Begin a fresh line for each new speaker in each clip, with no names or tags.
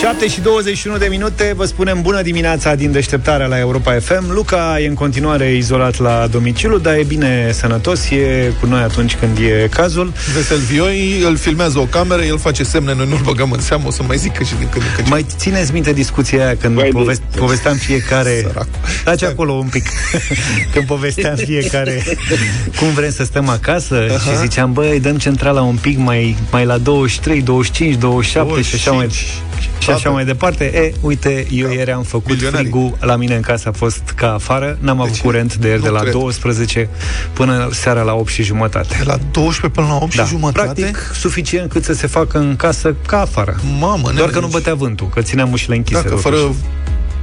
7 și 21 de minute, vă spunem bună dimineața din deșteptarea la Europa FM. Luca e în continuare izolat la domiciliu, dar e bine sănătos, e cu noi atunci când e cazul.
Vesel Vioi, îl filmează o cameră, el face semne, noi nu-l băgăm în seamă, o să mai zic că și din când în când.
Mai țineți minte discuția aia când povest- povesteam fiecare... Taci acolo un pic. când povesteam fiecare cum vrem să stăm acasă Aha. și ziceam, băi, dăm centrala un pic mai, mai la 23, 25, 27 25. și așa mai și așa mai departe. E, uite, eu da. ieri am făcut Milionarii. frigul la mine în casă a fost ca afară. N-am avut curent de ieri de la cred. 12 până seara la 8 și jumătate.
De la 12 până la 8
da.
și jumătate?
Practic, suficient cât să se facă în casă ca afară.
Mamă,
Doar că nu bătea vântul, că țineam ușile închise.
Dacă fără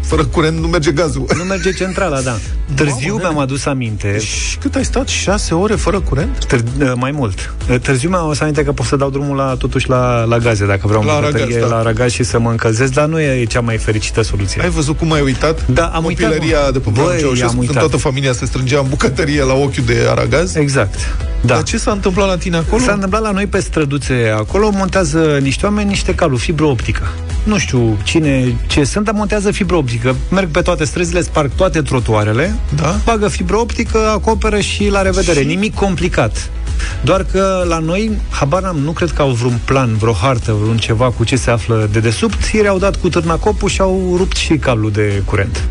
fără curent nu merge gazul.
Nu merge centrala, da. Târziu Mamă, mi-am adus aminte.
Și cât ai stat? 6 ore fără curent?
Târ- uh, mai mult. Uh, târziu mi-am adus aminte că pot să dau drumul la, totuși la, la gaze, dacă vreau
la
aragaz,
da.
la aragaz și să mă încălzesc, dar nu e cea mai fericită soluție.
Ai văzut cum ai uitat?
Da, am
Copilăria
uitat.
de pe Băi, am uitat. toată familia se strângea în bucătărie la ochiul de aragaz.
Exact. Da.
Dar ce s-a întâmplat la tine acolo?
S-a întâmplat la noi pe străduțe acolo, montează niște oameni niște cabluri, fibră optică. Nu știu cine, ce sunt, dar montează fibră optică. Merg pe toate străzile, sparg toate trotuarele,
da?
bagă fibră optică, acoperă și la revedere. Și... Nimic complicat. Doar că la noi, habar n-am, nu cred că au vreun plan, vreo hartă, vreun ceva cu ce se află de desubt. Ieri au dat cu târnacopul și au rupt și cablul de curent.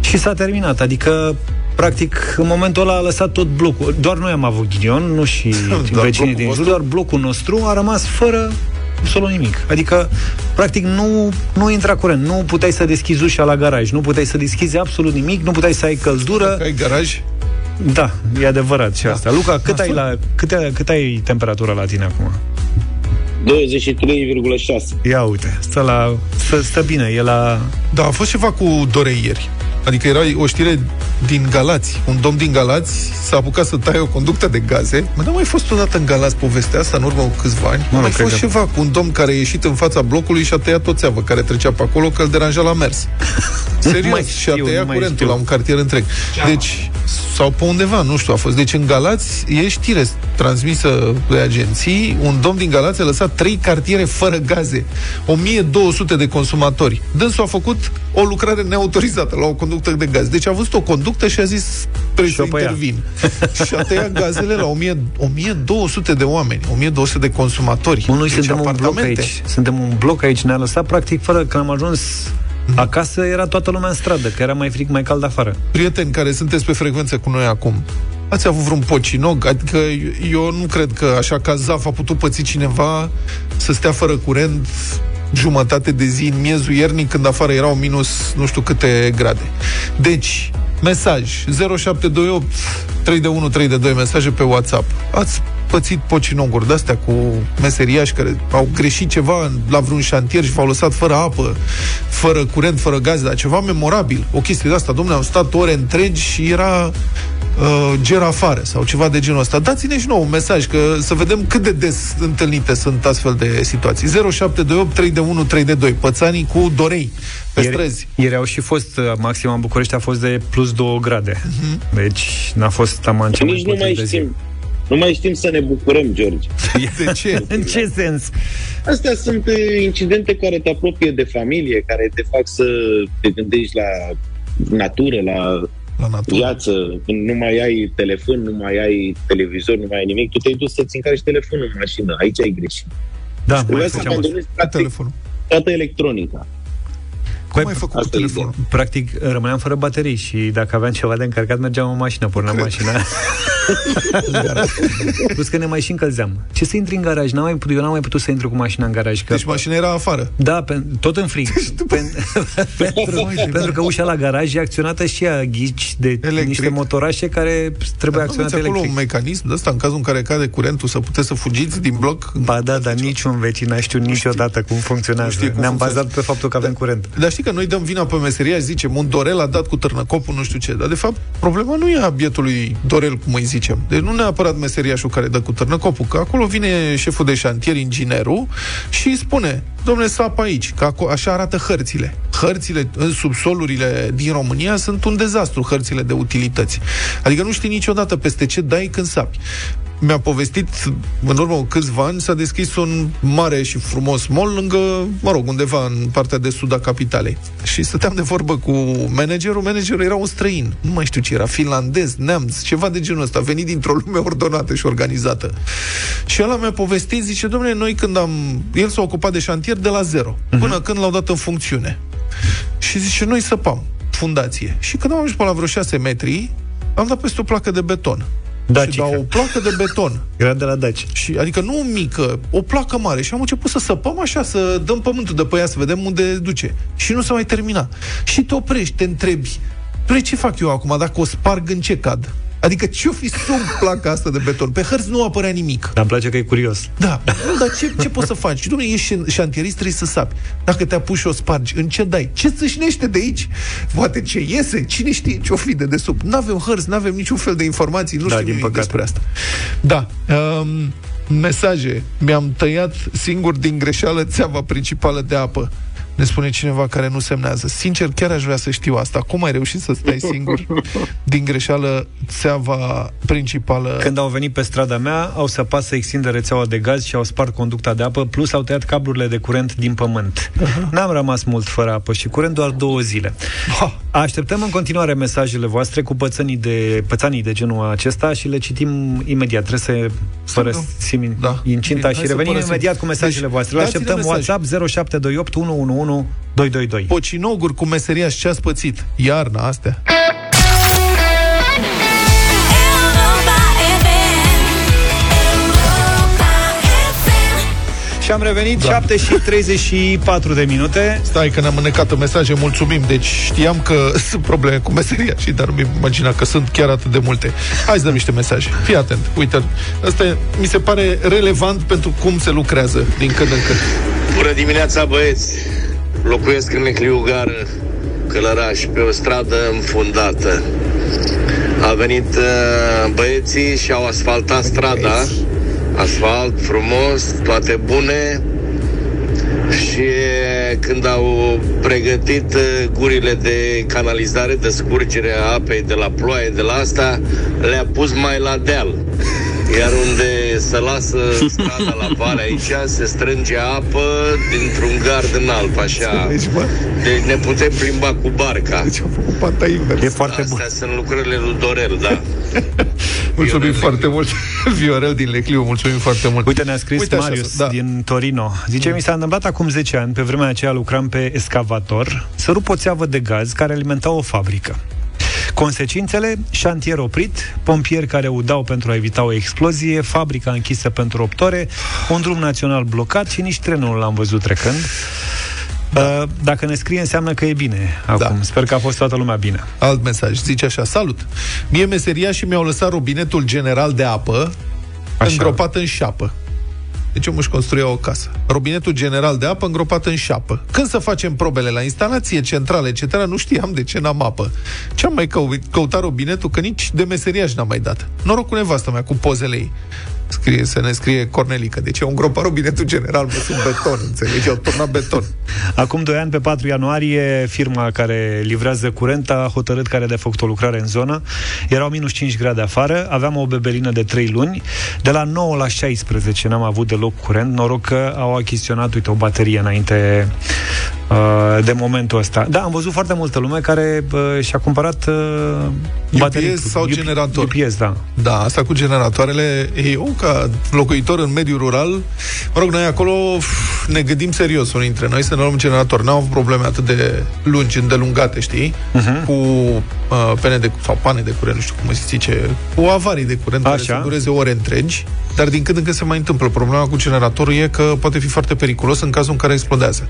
Și s-a terminat, adică practic, în momentul ăla a lăsat tot blocul. Doar noi am avut ghinion, nu și vecinii din jur, doar blocul nostru a rămas fără absolut nimic. Adică, practic, nu, nu intra curent. Nu puteai să deschizi ușa la garaj, nu puteai să deschizi absolut nimic, nu puteai să ai căldură.
Ai garaj?
Da, e adevărat și da. asta. Luca, cât, ai, la, cât, ai, cât ai temperatura la tine acum?
23,6.
Ia uite, stă, la, stă, stă bine, e la...
Da, a fost ceva cu dorei ieri. Adică era o știre din Galați. Un domn din Galați s-a apucat să taie o conductă de gaze. Mă, n-a mai fost odată în Galați povestea asta în urmă cu câțiva ani? Nu, a mai fost ceva cu un domn care a ieșit în fața blocului și a tăiat o țeavă care trecea pe acolo că îl deranja la mers. Serios, și a tăiat curentul știu. la un cartier întreg. Deci, sau pe undeva, nu știu, a fost. Deci în Galați e știre transmisă de agenții, un domn din Galați a lăsat trei cartiere fără gaze, 1200 de consumatori. Dânsul a făcut o lucrare neautorizată la o conductă de gaz. Deci a văzut o conductă și a zis trebuie să intervin. și a tăiat gazele la 1000, 1200 de oameni, 1200 de consumatori.
Bun, noi deci suntem un bloc aici. Suntem un bloc aici, ne-a lăsat practic fără că am ajuns mhm. Acasă era toată lumea în stradă, că era mai fric, mai cald afară.
Prieteni care sunteți pe frecvență cu noi acum, ați avut vreun pocinog? Adică eu nu cred că așa ca Zaf a putut păți cineva să stea fără curent jumătate de zi în miezul iernii când afară erau minus nu știu câte grade. Deci, mesaj 0728 3 de 1 3 de 2 mesaje pe WhatsApp. Ați pățit pocinonguri de-astea cu meseriași care au greșit ceva la vreun șantier și v-au lăsat fără apă, fără curent, fără gaze, dar ceva memorabil. O chestie de asta, domnule, au stat ore întregi și era uh, ger afară sau ceva de genul ăsta. Dați-ne și nou un mesaj, că să vedem cât de des întâlnite sunt astfel de situații. 0728 3 de 1 3 de 2. Pățanii cu dorei pe ieri, străzi.
Ieri au și fost, uh, maxima în București a fost de plus 2 grade. Uh-huh. Deci n-a fost taman cea
mai nu mai de știm. Nu mai știm să ne bucurăm, George.
De ce?
În ce sens?
Astea sunt uh, incidente care te apropie de familie, care te fac să te gândești la natură, la la natură. viață, când nu mai ai telefon, nu mai ai televizor, nu mai ai nimic, tu te-ai dus să-ți încarci telefonul în mașină. Aici ai greșit.
Da, mai
să abandonezi telefonul. toată electronica.
Cum ai făcut cu telefonul?
Practic, rămâneam fără baterii și dacă aveam ceva de încărcat, mergeam în mașină, porneam mașina. Plus că ne mai și încălzeam. Ce să intri în garaj? N-am mai putut, eu n-am mai putut să intru cu mașina în garaj.
Că... Deci mașina era afară?
Da, pe, tot în frig. pen, pentru, pentru că ușa la garaj e acționată și ea ghici de electric. niște motorașe care trebuie Dar acționate electric.
acolo un mecanism de ăsta, în cazul în care cade curentul, să puteți să fugiți din bloc?
Ba da, dar niciun vecin n-a știut niciodată cum funcționează. Cum Ne-am bazat pe faptul că avem da. curent.
Dar știi că noi dăm vina pe meseria și zicem un Dorel a dat cu târnăcopul nu știu ce. Dar de fapt problema nu e a bietului Dorel, cum îi zicem. Deci nu neapărat meseriașul care dă cu târnăcopul, că acolo vine șeful de șantier, inginerul, și îi spune, domnule, sapă aici, că așa arată hărțile. hărțile în subsolurile din România sunt un dezastru, hărțile de utilități. Adică nu știi niciodată peste ce dai când sapi mi-a povestit, în urmă cu câțiva ani, s-a deschis un mare și frumos mall lângă, mă rog, undeva în partea de sud a capitalei. Și stăteam de vorbă cu managerul. Managerul era un străin. Nu mai știu ce era, finlandez, neamț, ceva de genul ăsta. Venit dintr-o lume ordonată și organizată. Și ăla mi-a povestit, zice, domnule, noi când am... El s-a ocupat de șantier de la zero, uh-huh. până când l-au dat în funcțiune. Și zice, noi săpam fundație. Și când am ajuns pe la vreo 6 metri, am dat peste o placă de beton.
Dacica.
Și dau o placă de beton.
Era de la Daci.
Și, adică nu o mică, o placă mare. Și am început să săpăm așa, să dăm pământul de pe ea, să vedem unde duce. Și nu se mai termina. Și te oprești, te întrebi, ce fac eu acum dacă o sparg în ce cad? Adică ce-o fi sub placa asta de beton? Pe hărți nu apărea nimic.
Dar îmi place că e curios.
Da. Nu, dar ce, ce poți să faci? Și, domnule, ești șantierist, trebuie să sapi. Dacă te apuci și o spargi, în ce dai? Ce țâșnește de aici? Poate ce iese? Cine știe ce-o fi de desubt? Nu avem hărți, nu avem niciun fel de informații, nu
da,
știm
din
nimic
păcate.
despre asta. Da. Um, mesaje. Mi-am tăiat singur din greșeală țeava principală de apă ne spune cineva care nu semnează. Sincer, chiar aș vrea să știu asta. Cum ai reușit să stai singur din greșeală țeava principală?
Când au venit pe strada mea, au săpat să extindă rețeaua de gaz și au spart conducta de apă, plus au tăiat cablurile de curent din pământ. Uh-huh. N-am rămas mult fără apă și curent doar două zile. Ha. Așteptăm în continuare mesajele voastre cu pățanii de, pățanii de genul acesta și le citim imediat. Trebuie să părăsim da. incinta Bine, și revenim imediat cu mesajele deci, voastre. Le așteptăm WhatsApp 0728 111 222.
Pocinoguri cu meseria și ce ați pățit. Iarna, astea.
Și am revenit da. 7 și 34 de minute.
Stai că ne-am înecat în mesaje, mulțumim. Deci știam că sunt probleme cu meseria și dar nu-mi imagina că sunt chiar atât de multe. Hai să dăm niște mesaje. Fii atent. Uite, asta mi se pare relevant pentru cum se lucrează din când în când.
Bună dimineața, băieți! Locuiesc în Mecliu Gară, Călăraș, pe o stradă înfundată. A venit uh, băieții și au asfaltat strada, asfalt frumos, toate bune, și când au pregătit uh, gurile de canalizare, de scurgere a apei de la ploaie, de la asta, le-a pus mai la deal. Iar unde se lasă strada la vale aici, se strânge apă dintr-un gard în alb, așa. Deci ne putem plimba cu barca.
Deci am făcut panta invers.
E foarte
Astea
bun.
sunt lucrările lui Dorel, da.
mulțumim Viorel foarte mult. Viorel din Lecliu, mulțumim foarte mult.
Uite, ne-a scris Uite Marius da. din Torino. Zice, mm. mi s-a întâmplat acum 10 ani, pe vremea aceea lucram pe escavator, să rup o țeavă de gaz care alimenta o fabrică. Consecințele, șantier oprit, pompieri care udau pentru a evita o explozie, fabrica închisă pentru 8 ore, un drum național blocat și nici trenul l-am văzut trecând. Da. Dacă ne scrie, înseamnă că e bine acum. Da. Sper că a fost toată lumea bine.
Alt mesaj. Zice așa, salut! Mie meseria și mi-au lăsat robinetul general de apă așa. îngropat în șapă. Deci omul își construia o casă. Robinetul general de apă îngropat în șapă. Când să facem probele la instalație, centrale, etc., nu știam de ce n-am apă. Ce-am mai căutat robinetul? Că nici de meseriaș n-am mai dat. Noroc cu nevastă mea, cu pozele ei scrie, să ne scrie Cornelică. Deci e un gropat robinetul general, mă, sunt beton, înțelegi? Au turnat beton.
Acum 2 ani, pe 4 ianuarie, firma care livrează curent a hotărât care de făcut o lucrare în zonă. Erau minus 5 grade afară, aveam o bebelină de 3 luni. De la 9 la 16 n-am avut deloc curent. Noroc că au achiziționat, uite, o baterie înainte uh, de momentul ăsta. Da, am văzut foarte multă lume care uh, și-a cumpărat uh, baterii.
UPS sau UP, generator.
UPS, da.
Da, asta cu generatoarele e o ca locuitor în mediul rural, mă rog, noi acolo ne gândim serios unii dintre noi să ne luăm un generator. N-au avut probleme atât de lungi, îndelungate, știi? Uh-huh. Cu uh, pene de, sau pane de curent, nu știu cum se zice, cu avarii de curent Așa. care să dureze ore întregi, dar din când în când se mai întâmplă. Problema cu generatorul e că poate fi foarte periculos în cazul în care explodează.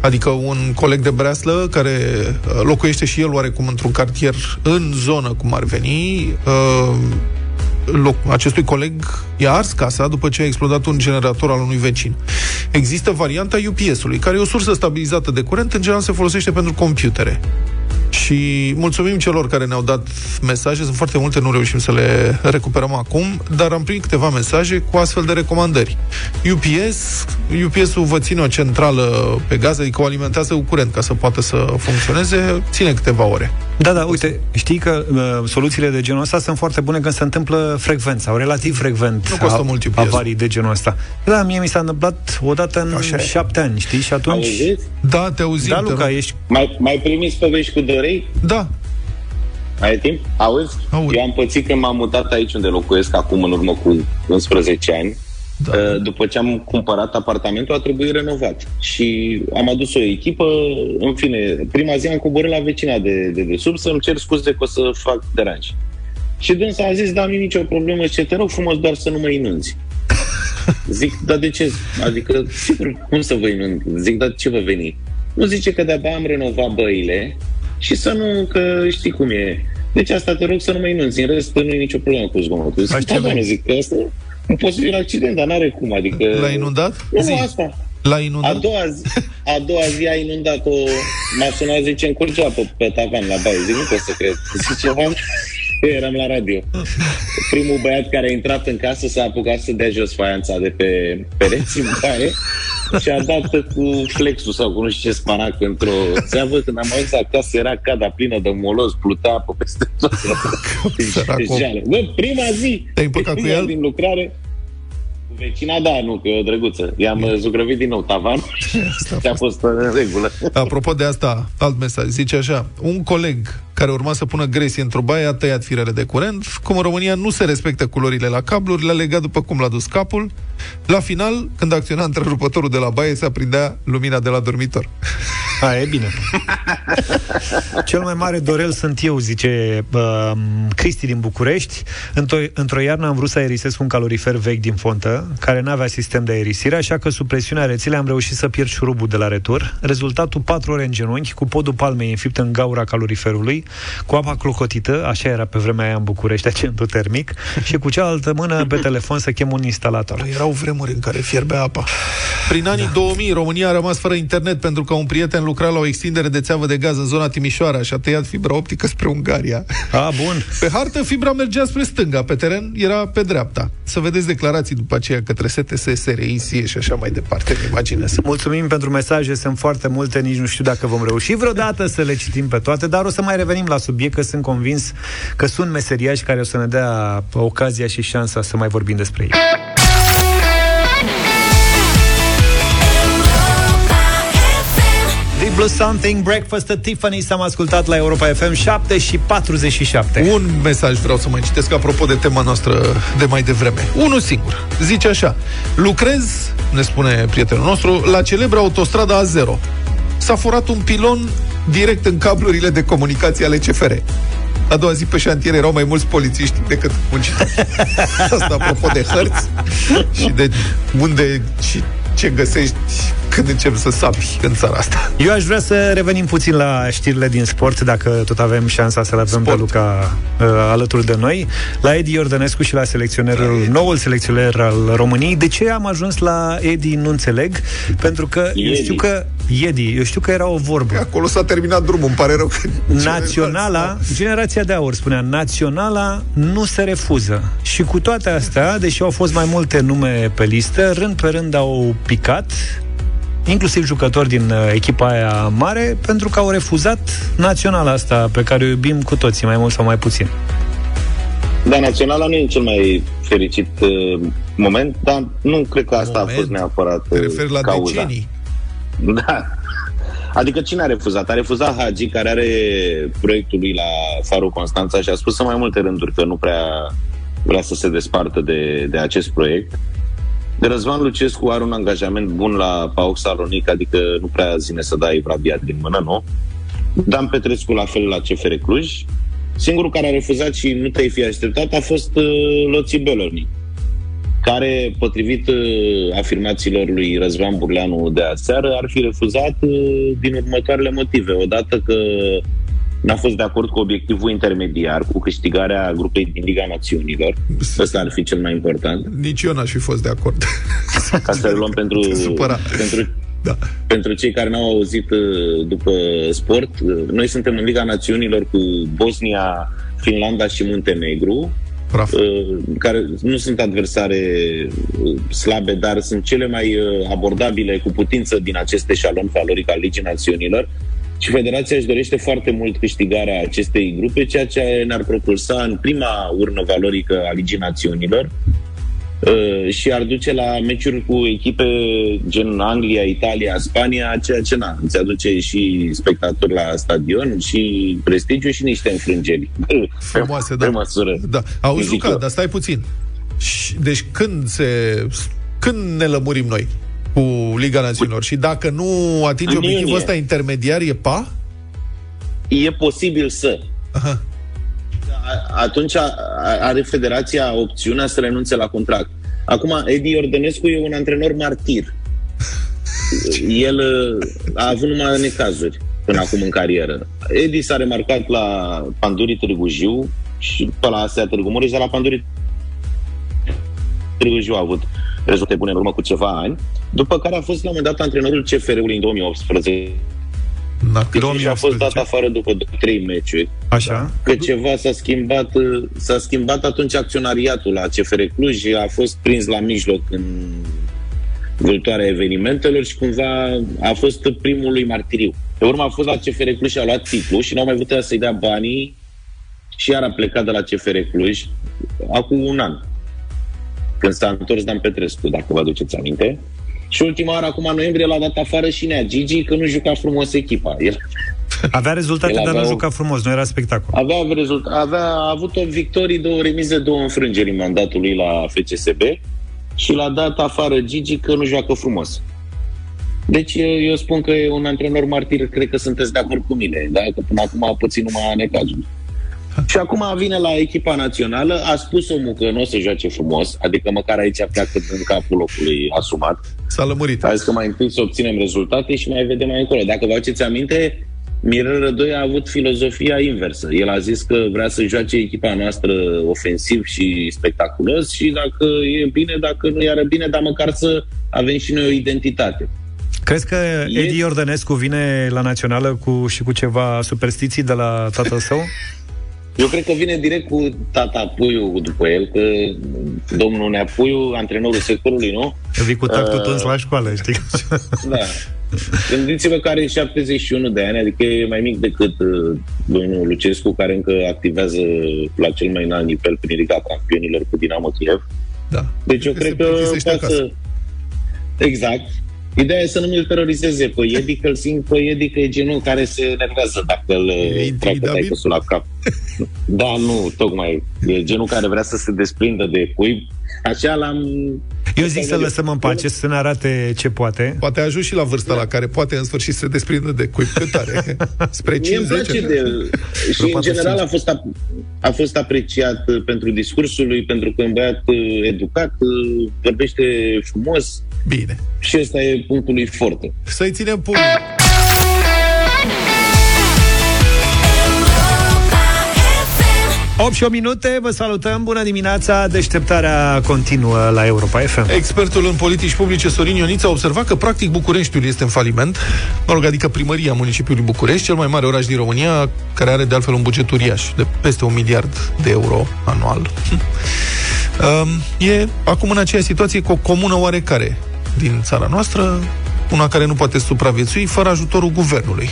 Adică un coleg de breaslă care uh, locuiește și el oarecum într-un cartier în zonă, cum ar veni, uh, loc, acestui coleg i-a ars casa după ce a explodat un generator al unui vecin. Există varianta UPS-ului, care e o sursă stabilizată de curent, în general se folosește pentru computere. Și mulțumim celor care ne-au dat mesaje, sunt foarte multe, nu reușim să le recuperăm acum, dar am primit câteva mesaje cu astfel de recomandări. UPS, UPS-ul vă ține o centrală pe gaz, adică o alimentează cu curent ca să poată să funcționeze, ține câteva ore.
Da, da, uite, știi că uh, soluțiile de genul ăsta sunt foarte bune când se întâmplă frecvent sau relativ frecvent
nu costă mult
avarii de genul ăsta. Da, mie mi s-a întâmplat odată în Așa șapte ani, știi? Și atunci... Auziți?
Da, te auzim.
Da, Luca, ești...
Mai, mai primiți povești cu Dorei?
Da.
Ai timp? Auzi? Auzi? Eu am pățit când m-am mutat aici unde locuiesc acum în urmă cu 11 ani. Da. Uh, după ce am cumpărat apartamentul, a trebuit renovat. Și am adus o echipă, în fine, prima zi am coborât la vecina de, de, de sub să-mi cer scuze că o să fac deranj. Și dânsa a zis, da, nu nicio problemă, ce te rog frumos doar să nu mă inunzi. Zic, dar de ce? Adică, sigur, cum să vă inund? Zic, dar ce vă veni? Nu zice că de-abia am renovat băile și să nu, că știi cum e. Deci asta te rog să nu mă inunzi. În rest, nu e nicio problemă cu zgomotul. Zic, da, doamne, zic că asta un posibil accident, dar n-are cum, adică...
L-a inundat?
Nu, zi. asta.
L-a inundat?
A doua zi, a doua zi a inundat-o, m-a sunat, zice, încurgea pe, pe tavan la baie. Zic, nu pot să cred. Zice, ceva, eram la radio. Primul băiat care a intrat în casă s-a apucat să dea jos faianța de pe pereți în baie și a dat cu flexul sau cu nu știu ce spanac într-o țeavă. Când am ajuns acasă era cada plină de molos, plutea apă peste tot. Bă, prima zi,
Te-ai cu el?
din lucrare, Vecina, da, nu, că e o drăguță. I-am zugrăvit din nou tavan și a fost în regulă.
Apropo de asta, alt mesaj. Zice așa, un coleg care urma să pună gresie într-o baie a tăiat firele de curent. Cum în România nu se respectă culorile la cabluri, le-a legat după cum l-a dus capul. La final, când acționa întrerupătorul de la baie, se aprindea lumina de la dormitor.
A, e bine. Cel mai mare dorel sunt eu, zice uh, Cristi din București. Într-o, într-o iarnă am vrut să aerisesc un calorifer vechi din fontă, care nu avea sistem de aerisire, așa că sub presiunea rețelei am reușit să pierd șurubul de la retur. Rezultatul 4 ore în genunchi, cu podul palmei înfipt în gaura caloriferului, cu apa clocotită, așa era pe vremea aia în București, accentul termic, și cu cealaltă mână pe telefon să chem un instalator.
Erau vremuri în care fierbea apa. Prin anii da. 2000, România a rămas fără internet pentru că un prieten lucra la o extindere de țeavă de gaz în zona Timișoara și a tăiat fibra optică spre Ungaria.
A, bun.
Pe hartă, fibra mergea spre stânga, pe teren era pe dreapta. Să vedeți declarații după aceea către STS, SRI, SIE și așa mai departe, imaginez.
Mulțumim pentru mesaje, sunt foarte multe, nici nu știu dacă vom reuși vreodată să le citim pe toate, dar o să mai revenim la subiect, că sunt convins că sunt meseriași care o să ne dea ocazia și șansa să mai vorbim despre ei. Blue Something, Breakfast at Tiffany's. Am ascultat la Europa FM 7 și 47
Un mesaj vreau să mai citesc Apropo de tema noastră de mai devreme. Unul singur, zice așa. Lucrez, ne spune prietenul nostru La celebra autostrada A0 S-a furat un pilon direct în cablurile de comunicație ale CFR a doua zi pe șantier erau mai mulți polițiști decât muncitori. Asta apropo de hărți și de unde și ce găsești când încep să sapi în țara asta.
Eu aș vrea să revenim puțin la știrile din sport, dacă tot avem șansa să-l avem sport. pe Luca uh, alături de noi. La Edi Iordănescu și la selecționerul, da, noul selecționer al României. De ce am ajuns la Edi, nu înțeleg. Pentru că Edi. eu știu că Edi, eu știu că era o vorbă.
Acolo s-a terminat drumul, îmi pare rău că...
Naționala, generația de aur spunea, naționala nu se refuză. Și cu toate astea, deși au fost mai multe nume pe listă, rând pe rând au picat, inclusiv jucători din uh, echipa aia mare, pentru că au refuzat naționala asta pe care o iubim cu toții, mai mult sau mai puțin.
Da, naționala nu e cel mai fericit uh, moment, dar nu cred că asta moment? a fost neapărat uh, Te referi
la cauza. decenii?
Da. Adică cine a refuzat? A refuzat Hagi, care are proiectul lui la Farul Constanța și a spus în mai multe rânduri că nu prea vrea să se despartă de, de acest proiect. De Răzvan Lucescu are un angajament bun la PAOK Salonic, adică nu prea zine să dai Vrabia din mână, nu? Dan Petrescu la fel la CFR Cluj. Singurul care a refuzat și nu te-ai fi așteptat a fost uh, Loții Belorni, care, potrivit uh, afirmațiilor lui Răzvan Burleanu de aseară, ar fi refuzat uh, din următoarele motive. Odată că n-a fost de acord cu obiectivul intermediar, cu câștigarea grupei din Liga Națiunilor. Ăsta ar fi cel mai important.
Nici eu n-aș fi fost de acord.
Ca să luăm pentru, pentru Da. Pentru cei care n-au auzit uh, după sport, uh, noi suntem în Liga Națiunilor cu Bosnia, Finlanda și Muntenegru, Praf. Uh, care nu sunt adversare slabe, dar sunt cele mai abordabile cu putință din acest eșalon valoric al Ligii Națiunilor. Și Federația își dorește foarte mult câștigarea acestei grupe, ceea ce ne-ar propulsa în prima urnă valorică a Ligii Națiunilor, Uh, și ar duce la meciuri cu echipe gen Anglia, Italia, Spania, ceea ce na, îți aduce și spectatori la stadion și prestigiu și niște înfrângeri.
Frumoase, da. măsură. Da. Auzi, Luca, dar stai puțin. Deci când se... Când ne lămurim noi cu Liga Națiunilor? Și dacă nu atinge obiectivul ăsta intermediar, e pa?
E posibil să. Aha atunci are federația opțiunea să renunțe la contract. Acum, Edi Ordănescu e un antrenor martir. El uh, a avut numai necazuri până acum în carieră. Edi s-a remarcat la Pandurii Târgu Jiu și pe la Asea Târgu Mureș, dar la Pandurii Târgu Jiu a avut rezultate bune în urmă cu ceva ani, după care a fost la un moment dat antrenorul CFR-ului în 2018 deci a fost dat afară după 3 meciuri.
Așa.
Că ceva s-a schimbat, s-a schimbat atunci acționariatul la CFR Cluj, a fost prins la mijloc în vâltoarea evenimentelor și cumva a fost primul lui martiriu. Pe urmă a fost la CFR Cluj și a luat titlul și n-au mai putut să-i dea banii și iar a plecat de la CFR Cluj acum un an. Când s-a întors Dan Petrescu, dacă vă aduceți aminte. Și ultima oară, acum în noiembrie, l-a dat afară și Nea Gigi, că nu juca frumos echipa. El...
Avea rezultate, dar nu juca frumos, nu era spectacol.
Avea, rezult... avea a avut o victorie, două remize, două înfrângeri în mandatul lui la FCSB și l-a dat afară Gigi că nu joacă frumos. Deci eu spun că e un antrenor martir, cred că sunteți de acord cu mine, da? că până acum a puțin numai necazuri. Și acum vine la echipa națională, a spus omul că nu o să joace frumos, adică măcar aici pleacă în capul locului asumat.
S-a lămurit.
A zis că mai întâi să obținem rezultate și mai vedem mai încolo. Dacă vă aduceți aminte, Mirel Rădoi a avut filozofia inversă. El a zis că vrea să joace echipa noastră ofensiv și spectaculos și dacă e bine, dacă nu iară bine, dar măcar să avem și noi o identitate.
Crezi că Edi Iordănescu vine la națională cu, și cu ceva superstiții de la tatăl său?
Eu cred că vine direct cu tata Puiu după el, că domnul Neapuiu, antrenorul sectorului, nu?
Vii cu tactul uh, la școală, știi?
Da. Gândiți-vă că are 71 de ani, adică e mai mic decât uh, domnul Lucescu, care încă activează la cel mai înalt nivel prin Liga Campionilor cu Dinamo Kiev.
Da.
Deci eu cred că poate să... Exact. Ideea e să nu mi-l terorizeze pe Edi, că îl simt pe Edi că e genul care se enervează dacă îl treacă taicăsul la cap. Da, nu, tocmai. E genul care vrea să se desprindă de cuib. Așa l-am...
Eu zic să lăsăm în pace, să ne arate ce poate.
Poate a ajuns și la vârsta da. la care poate în sfârșit să se desprindă de cuib cât are. Spre 50 Mie place de
el. Și în general a fost, a, a fost apreciat pentru discursul lui, pentru că un băiat uh, educat, uh, vorbește frumos,
Bine.
Și ăsta e punctul lui forte.
Să-i ținem pumnul.
8 și o minute, vă salutăm, bună dimineața, deșteptarea continuă la Europa FM.
Expertul în politici publice Sorin Ioniță a observat că practic Bucureștiul este în faliment, mă rog, adică primăria municipiului București, cel mai mare oraș din România, care are de altfel un buget uriaș, de peste un miliard de euro anual. Um, e acum în aceeași situație cu o comună oarecare din țara noastră, una care nu poate supraviețui fără ajutorul guvernului.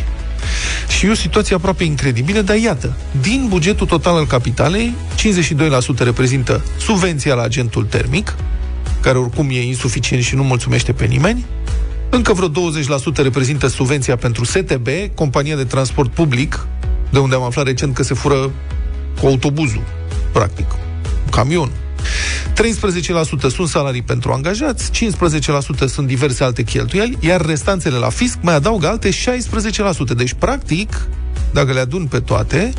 Și e o situație aproape incredibilă, dar iată, din bugetul total al capitalei, 52% reprezintă subvenția la agentul termic, care oricum e insuficient și nu mulțumește pe nimeni, încă vreo 20% reprezintă subvenția pentru STB, compania de transport public, de unde am aflat recent că se fură cu autobuzul, practic, camion, 13% sunt salarii pentru angajați, 15% sunt diverse alte cheltuieli, iar restanțele la fisc mai adaugă alte 16%. Deci, practic, dacă le adun pe toate,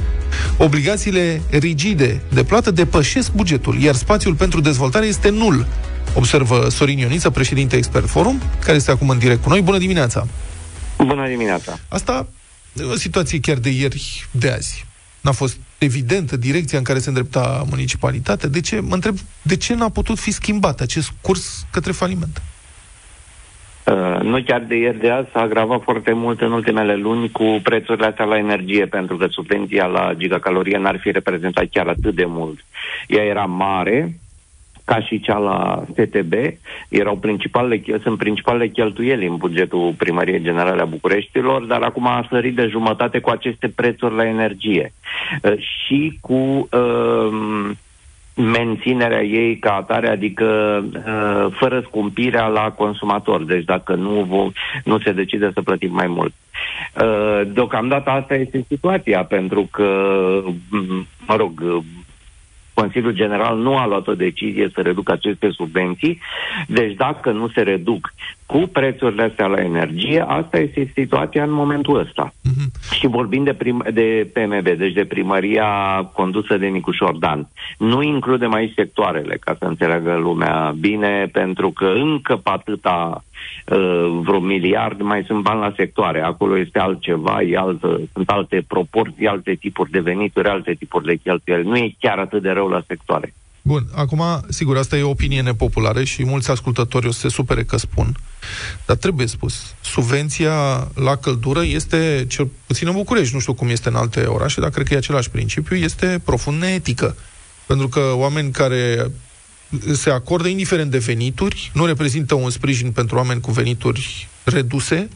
obligațiile rigide de plată depășesc bugetul, iar spațiul pentru dezvoltare este nul, observă Sorin Ioniță, președinte Expert Forum, care este acum în direct cu noi. Bună dimineața!
Bună dimineața!
Asta e o situație chiar de ieri, de azi. N-a fost evidentă direcția în care se îndrepta municipalitatea. De ce, mă întreb, de ce n-a putut fi schimbat acest curs către faliment?
Uh, nu chiar de ieri de azi, s-a agravat foarte mult în ultimele luni cu prețurile astea la energie, pentru că subvenția la gigacalorie n-ar fi reprezentat chiar atât de mult. Ea era mare, ca și cea la STB, erau principalele, sunt principalele cheltuieli în bugetul Primăriei Generale a Bucureștilor, dar acum a sărit de jumătate cu aceste prețuri la energie. Uh, și cu uh, menținerea ei ca atare, adică uh, fără scumpirea la consumator. Deci dacă nu, nu se decide să plătim mai mult. Uh, deocamdată asta este situația, pentru că, mă rog, Consiliul General nu a luat o decizie să reducă aceste subvenții, deci dacă nu se reduc cu prețurile astea la energie, asta este situația în momentul ăsta. Uh-huh. Și vorbim de, prim- de PMB, deci de primăria condusă de Nicușor Dan. Nu includem aici sectoarele, ca să înțeleagă lumea bine, pentru că încă pe atâta uh, vreo miliard mai sunt bani la sectoare. Acolo este altceva, e altă, sunt alte proporții, alte tipuri de venituri, alte tipuri de cheltuieli. Nu e chiar atât de rău la sectoare.
Bun, acum, sigur, asta e o opinie nepopulară și mulți ascultători o să se supere că spun, dar trebuie spus, subvenția la căldură este, cel puțin în București, nu știu cum este în alte orașe, dar cred că e același principiu, este profund neetică. Pentru că oameni care se acordă indiferent de venituri, nu reprezintă un sprijin pentru oameni cu venituri reduse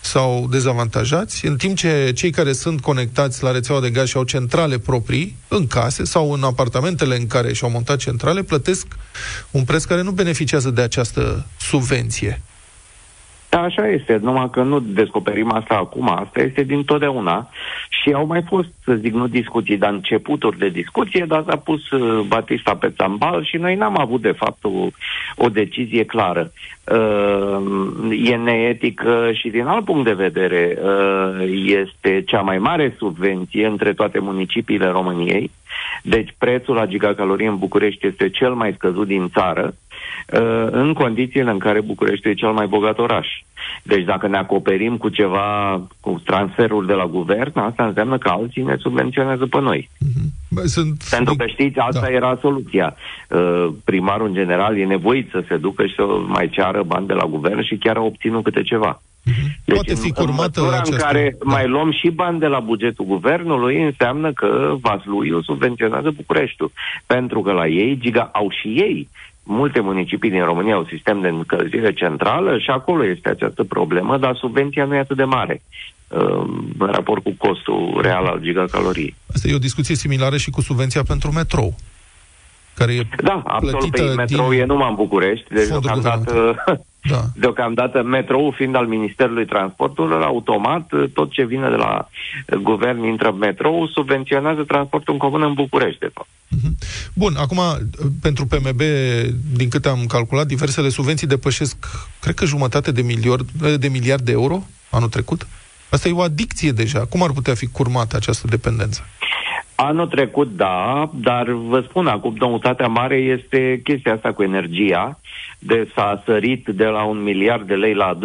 sau dezavantajați, în timp ce cei care sunt conectați la rețeaua de gaz și au centrale proprii în case sau în apartamentele în care și-au montat centrale, plătesc un preț care nu beneficiază de această subvenție.
Da, așa este, numai că nu descoperim asta acum, asta este din totdeauna. Și au mai fost, să zic, nu discuții, dar începuturi de discuție, dar s-a pus uh, Batista pe țambal și noi n-am avut, de fapt, o, o decizie clară. Uh, e neetică și din alt punct de vedere uh, este cea mai mare subvenție între toate municipiile României, deci prețul la gigacalorie în București este cel mai scăzut din țară, Uh, în condițiile în care București e cel mai bogat oraș. Deci dacă ne acoperim cu ceva, cu transferul de la guvern, asta înseamnă că alții ne subvenționează pe noi.
Mm-hmm. sunt...
Pentru că știți, asta da. era soluția. Uh, primarul în general e nevoit să se ducă și să mai ceară bani de la guvern și chiar a obținut câte ceva.
Mm-hmm. Deci, Poate fi curmată în,
această... în care da. mai luăm și bani de la bugetul guvernului, înseamnă că Vasluiu subvenționează Bucureștiul. Pentru că la ei, giga, au și ei multe municipii din România au sistem de încălzire centrală și acolo este această problemă, dar subvenția nu e atât de mare uh, în raport cu costul real al gigacaloriei.
Asta e o discuție similară și cu subvenția pentru metrou. Care e
da, absolut. Pe metrou e numai în București, deci deocamdată da. Deocamdată, metrou fiind al Ministerului Transporturilor, automat, tot ce vine de la guvern intră în metrou, subvenționează transportul în comun în București, de fapt. Mhm.
Bun, acum, pentru PMB, din câte am calculat, diversele subvenții depășesc, cred că jumătate de miliard de, miliard de euro anul trecut. Asta e o adicție deja. Cum ar putea fi curmată această dependență?
Anul trecut, da, dar vă spun, acum noutatea mare este chestia asta cu energia, de s-a sărit de la un miliard de lei la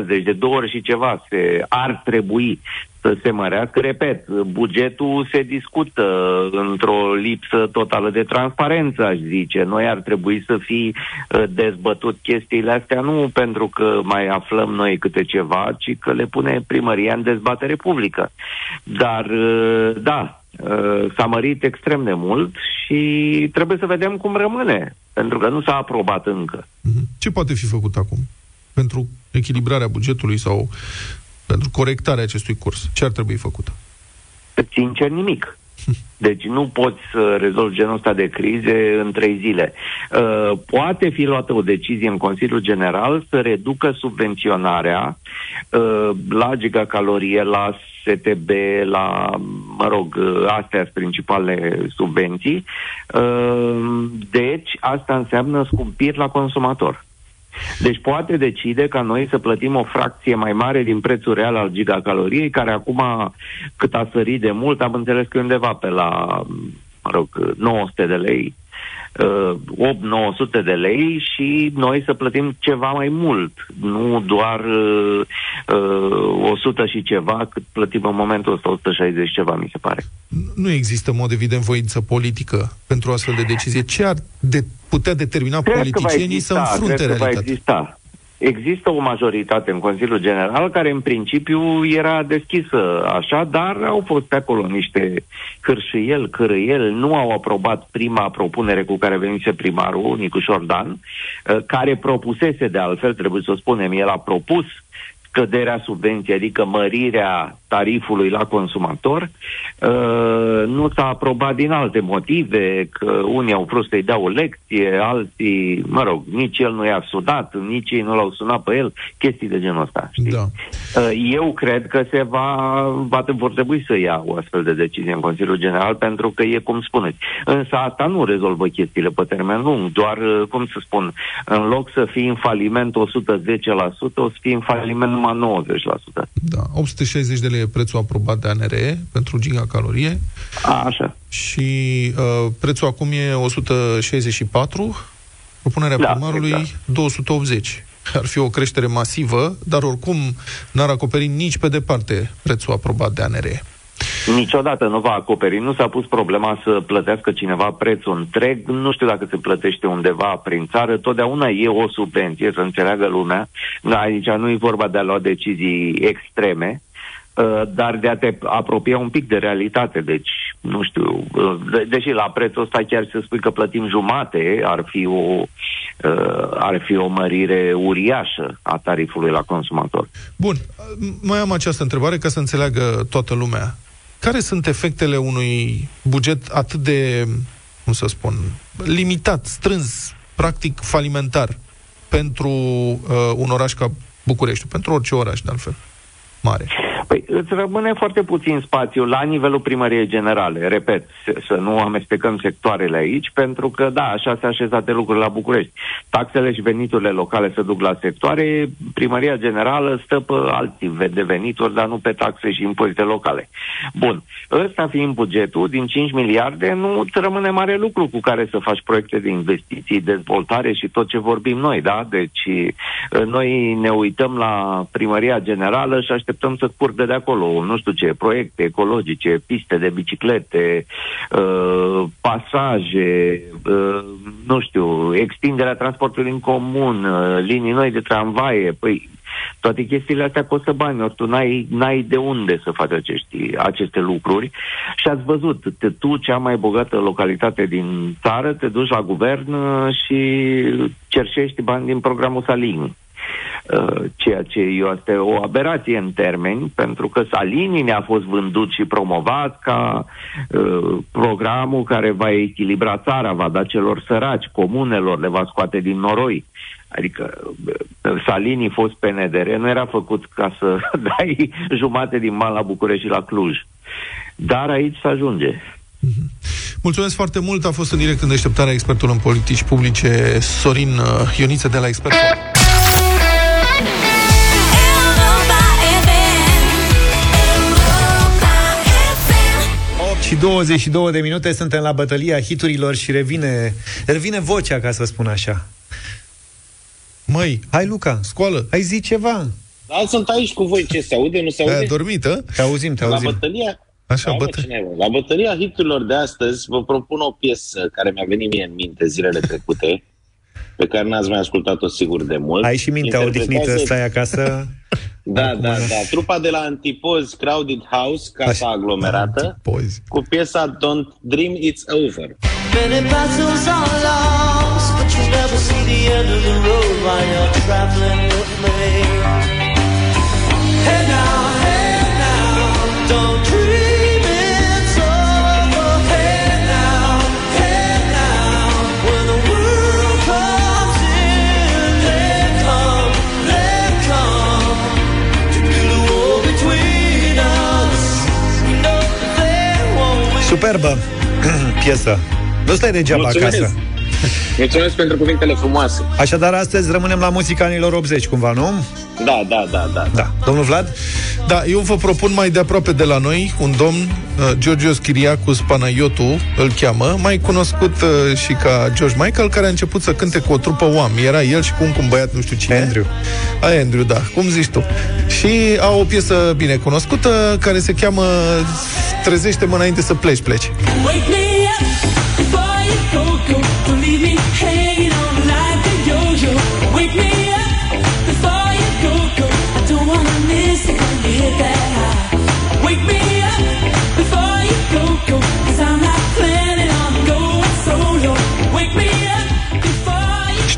2,6, deci de două ori și ceva se ar trebui să se mărească. Repet, bugetul se discută într-o lipsă totală de transparență, aș zice. Noi ar trebui să fi uh, dezbătut chestiile astea nu pentru că mai aflăm noi câte ceva, ci că le pune primăria în dezbatere publică. Dar, uh, da, uh, s-a mărit extrem de mult și trebuie să vedem cum rămâne, pentru că nu s-a aprobat încă.
Mhm. Ce poate fi făcut acum? Pentru echilibrarea bugetului sau pentru corectarea acestui curs? Ce ar trebui făcut?
Sincer, nimic. Deci nu poți să rezolvi genul ăsta de crize în trei zile. Uh, poate fi luată o decizie în Consiliul General să reducă subvenționarea uh, la gigacalorie, la STB, la, mă rog, uh, astea sunt principale subvenții. Uh, deci, asta înseamnă scumpiri la consumator. Deci poate decide ca noi să plătim o fracție mai mare din prețul real al gigacaloriei, care acum, cât a sărit de mult, am înțeles că undeva pe la, mă rog, 900 de lei uh, 8-900 de lei și noi să plătim ceva mai mult, nu doar uh, 100 și ceva, cât plătim în momentul ăsta 160 ceva, mi se pare.
Nu există, în mod evident, voință politică pentru astfel de decizie. Ce ar de putea determina cred politicienii exista, să înfrunte
cred
realitatea?
Va exista. Există o majoritate în Consiliul General care în principiu era deschisă așa, dar au fost pe acolo niște hârșiel, cărăiel, nu au aprobat prima propunere cu care venise primarul, Nicu Șordan, uh, care propusese de altfel, trebuie să o spunem, el a propus scăderea subvenției, adică mărirea tarifului la consumator, uh, nu s-a aprobat din alte motive, că unii au vrut să-i dea o lecție, alții, mă rog, nici el nu i-a sunat, nici ei nu l-au sunat pe el, chestii de genul ăsta. Știi? Da. Uh, eu cred că se va, va, vor trebui să ia o astfel de decizie în Consiliul General, pentru că e cum spuneți. Însă asta nu rezolvă chestiile pe termen lung, doar, uh, cum să spun, în loc să fie în faliment 110%, o să fie în faliment numai 90%.
Da, 860 de lei e prețul aprobat de ANRE pentru gigacalorie.
A, așa.
Și uh, prețul acum e 164, propunerea da, primarului exact. 280. Ar fi o creștere masivă, dar oricum n-ar acoperi nici pe departe prețul aprobat de ANRE.
Niciodată nu va acoperi. Nu s-a pus problema să plătească cineva prețul întreg. Nu știu dacă se plătește undeva prin țară. Totdeauna e o subvenție, să înțeleagă lumea. Aici nu e vorba de a lua decizii extreme, uh, dar de a te apropia un pic de realitate. Deci, nu știu, uh, deși la prețul ăsta chiar să spui că plătim jumate, ar fi o, uh, ar fi o mărire uriașă a tarifului la consumator.
Bun, mai am această întrebare ca să înțeleagă toată lumea care sunt efectele unui buget atât de, cum să spun, limitat, strâns, practic falimentar pentru uh, un oraș ca București, pentru orice oraș, de altfel, mare?
Păi îți rămâne foarte puțin spațiu la nivelul primăriei generale, repet, să nu amestecăm sectoarele aici, pentru că, da, așa se așezate lucrurile la București. Taxele și veniturile locale se duc la sectoare, primăria generală stă pe alții de venituri, dar nu pe taxe și impozite locale. Bun, ăsta fiind bugetul, din 5 miliarde, nu îți rămâne mare lucru cu care să faci proiecte de investiții, dezvoltare și tot ce vorbim noi, da? Deci noi ne uităm la primăria generală și așteptăm să curgă de acolo, nu știu ce, proiecte ecologice, piste de biciclete, uh, pasaje, uh, nu știu, extinderea transportului în comun, uh, linii noi de tramvaie, păi toate chestiile astea costă bani, ori tu n-ai, n-ai de unde să faci acești, aceste lucruri. Și ați văzut, te, tu, cea mai bogată localitate din țară, te duci la guvern uh, și cerșești bani din programul Salini. Uh, ceea ce este o aberație în termeni, pentru că Salini ne-a fost vândut și promovat ca uh, programul care va echilibra țara, va da celor săraci, comunelor, le va scoate din noroi. Adică uh, Salini fost PNDR, nu era făcut ca să dai jumate din bani la București și la Cluj. Dar aici se ajunge.
Mhm. Mulțumesc foarte mult. A fost în direct în deșteptarea expertul în politici publice Sorin uh, Ioniță de la Expert.
Și 22 de minute suntem la bătălia hiturilor și revine, revine vocea, ca să spun așa.
Măi,
hai Luca,
scoală.
Hai zi ceva.
Da, sunt aici cu voi. Ce se aude? Nu se aude? Ai
dormit, a?
Te auzim, te auzim.
La bătălia,
Așa,
da,
bătă...
La bătălia hiturilor de astăzi vă propun o piesă care mi-a venit mie în minte zilele trecute, pe care n-ați mai ascultat-o sigur de mult.
Ai și mintea odihnită, stai acasă.
Da, da, da. Trupa de la Antipoz, Crowded House, casa Așa, aglomerată, Antipoz. cu piesa Don't Dream It's Over. Many battles are lost, but you never see the end of the road while you're traveling with me. Superbă piesă. Nu stai degeaba Mulțumesc. acasă. Mulțumesc pentru cuvintele frumoase.
Așadar, astăzi rămânem la muzica anilor 80, cumva, nu?
Da, da, da, da.
da. Domnul Vlad?
Da, eu vă propun mai de aproape de la noi un domn, uh, Georgios Chiriacus Panayotu, îl cheamă, mai cunoscut uh, și ca George Michael, care a început să cânte cu o trupă OAM. Era el și cu un, un băiat, nu știu cine.
Andrew.
A, Andrew, da, cum zici tu. Și au o piesă bine cunoscută, care se cheamă Trezește-mă înainte să pleci, pleci. Wake me up. Don't leave me hanging on like a yo-yo. Wake me up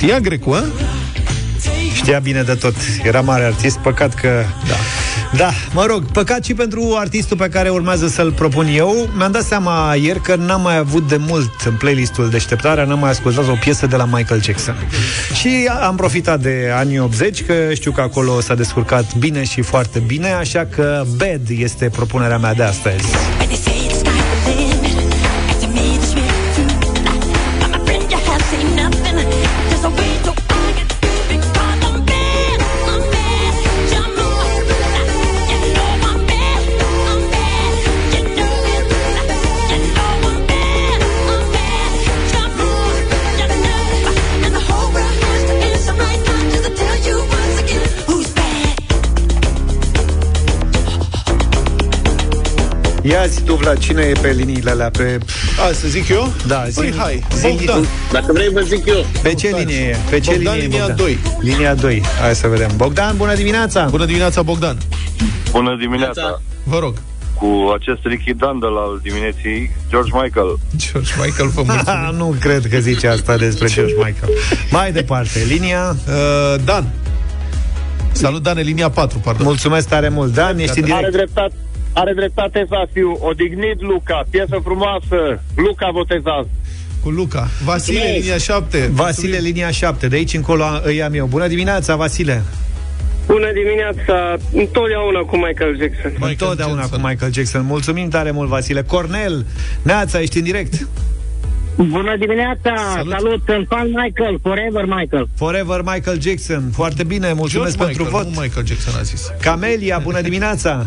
Știa grecul, a?
Știa bine de tot. Era mare artist, păcat că... Da. Da, mă rog, păcat și pentru artistul pe care urmează să-l propun eu. Mi-am dat seama ieri că n-am mai avut de mult în playlistul Deșteptarea, n-am mai ascultat o piesă de la Michael Jackson. Și am profitat de anii 80, că știu că acolo s-a descurcat bine și foarte bine, așa că Bad este propunerea mea de astăzi. Ia zi tu, Vlad, cine e pe liniile alea? Pe...
A, să zic eu?
Da, zi.
Păi, hai,
zi. Bogdan. Dacă vrei, vă zic eu.
Pe ce Bogdan. linie e? Pe ce
Bogdan,
linie
linia
Bogdan?
2.
Linia 2. Hai să vedem. Bogdan, bună dimineața!
Bună dimineața, Bogdan!
Bună dimineața!
Vă rog.
Cu acest Ricky Dandel al dimineții, George Michael.
George Michael, vă mulțumim.
nu cred că zice asta despre George Michael. Mai departe, linia...
Uh, Dan. Salut, Dan, linia 4, pardon.
Mulțumesc tare mult. Dan, ești în direct.
Are dreptate, are dreptate Zafiu, odignit Luca, piesă frumoasă, Luca votează.
Cu Luca. Vasile,
Mulțumesc.
linia 7.
Vasile, linia 7. De aici încolo îi am eu. Bună dimineața, Vasile!
Bună dimineața, întotdeauna cu Michael Jackson.
Michael
Întotdeauna
Jackson.
cu Michael Jackson. Mulțumim tare mult, Vasile. Cornel, Neața, ești în direct.
Bună dimineața!
Salut.
Salut! Sunt fan Michael, forever Michael.
Forever Michael Jackson. Foarte bine, mulțumesc
George
pentru
Michael,
vot.
nu Michael Jackson a zis.
Camelia, bună dimineața!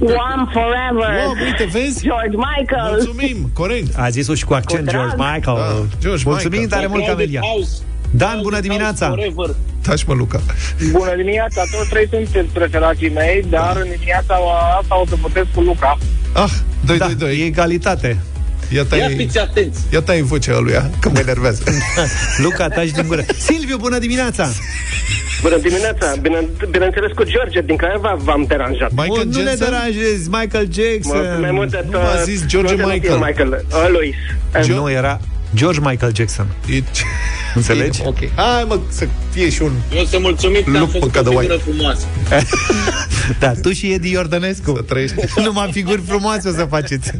One forever!
Wow, uite, vezi?
George Michael!
Mulțumim, corect.
A zis-o și cu accent
Cu drag.
George Michael.
Da, George
Mulțumim
Michael.
tare mult, Camelia.
House.
Dan, bună dimineața!
Forever.
Taci, mă, Luca.
Bună dimineața, toți trei sunteți preferații mei, dar în dimineața asta o să votez cu Luca.
Ah, 2,
Da,
2, 2.
e egalitate.
Ia
Ia
tai,
fiți atenți.
ia tai vocea lui, că mă enervează.
Luca, taci din gură. Silviu, bună dimineața!
Bună dimineața, Bine, bineînțeles cu George, din care v- v-am deranjat.
Michael
nu ne
Jackson?
deranjezi, Michael Jackson.
mai multe
nu m-a zis George
nu te
Michael.
fie Michael. Uh, Luis.
Jo-
Nu, era George Michael Jackson.
E...
Înțelegi?
Ok. Hai, mă, să fie și un...
Eu sunt mulțumit că am
Lup
făcut
pe
o
cadăuai.
figură frumoasă.
Da, tu și Edi Iordănescu.
Să trăiești.
Numai figuri frumoase o să faceți.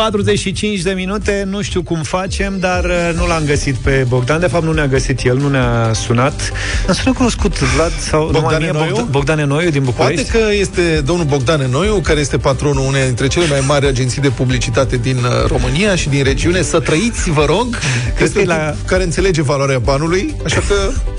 45 de minute, nu știu cum facem, dar uh, nu l-am găsit pe Bogdan. De fapt, nu ne-a găsit el, nu ne-a sunat. Îmi sună cunoscut Vlad sau
Bogdane
numai mie,
Noiu?
Bogdan, Bogdane Noiu din București.
Poate că este domnul Bogdan Noiu, care este patronul unei dintre cele mai mari agenții de publicitate din uh, România și din regiune. Să trăiți, vă rog.
Crezi că
Este
e
la...
la-
care înțelege valoarea banului, așa că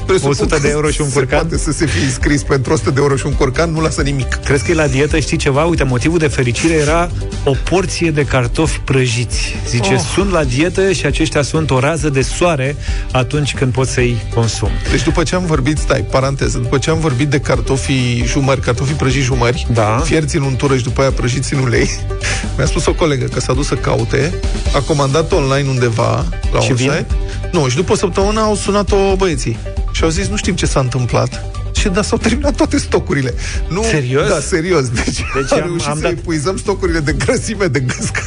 presupun
100 de
că
euro și un
se
curcan?
Poate să se fie înscris pentru 100 de euro și un curcan, nu lasă nimic.
Crezi că e la dietă, știi ceva? Uite, motivul de fericire era o porție de cartofi prăjiți. Zice,
Oh.
sunt la dietă și aceștia sunt o rază de soare atunci când poți să-i consum.
Deci după ce am vorbit, stai, paranteză, după ce am vorbit de cartofii jumări, cartofii prăjiți jumări,
Da.
fierți în untură și după aia prăjiți în ulei, mi-a spus o colegă că s-a dus să caute, a comandat online undeva la
Și
un
vin?
site. Nu, și după o săptămână au sunat-o băieții și au zis, nu știm ce s-a întâmplat. Și da, s-au terminat toate stocurile. Nu,
Serios?
Da, serios. Deci,
Deci
deci am,
am-
reușit
am
să
dat-
epuizăm stocurile de grăsime de găscă.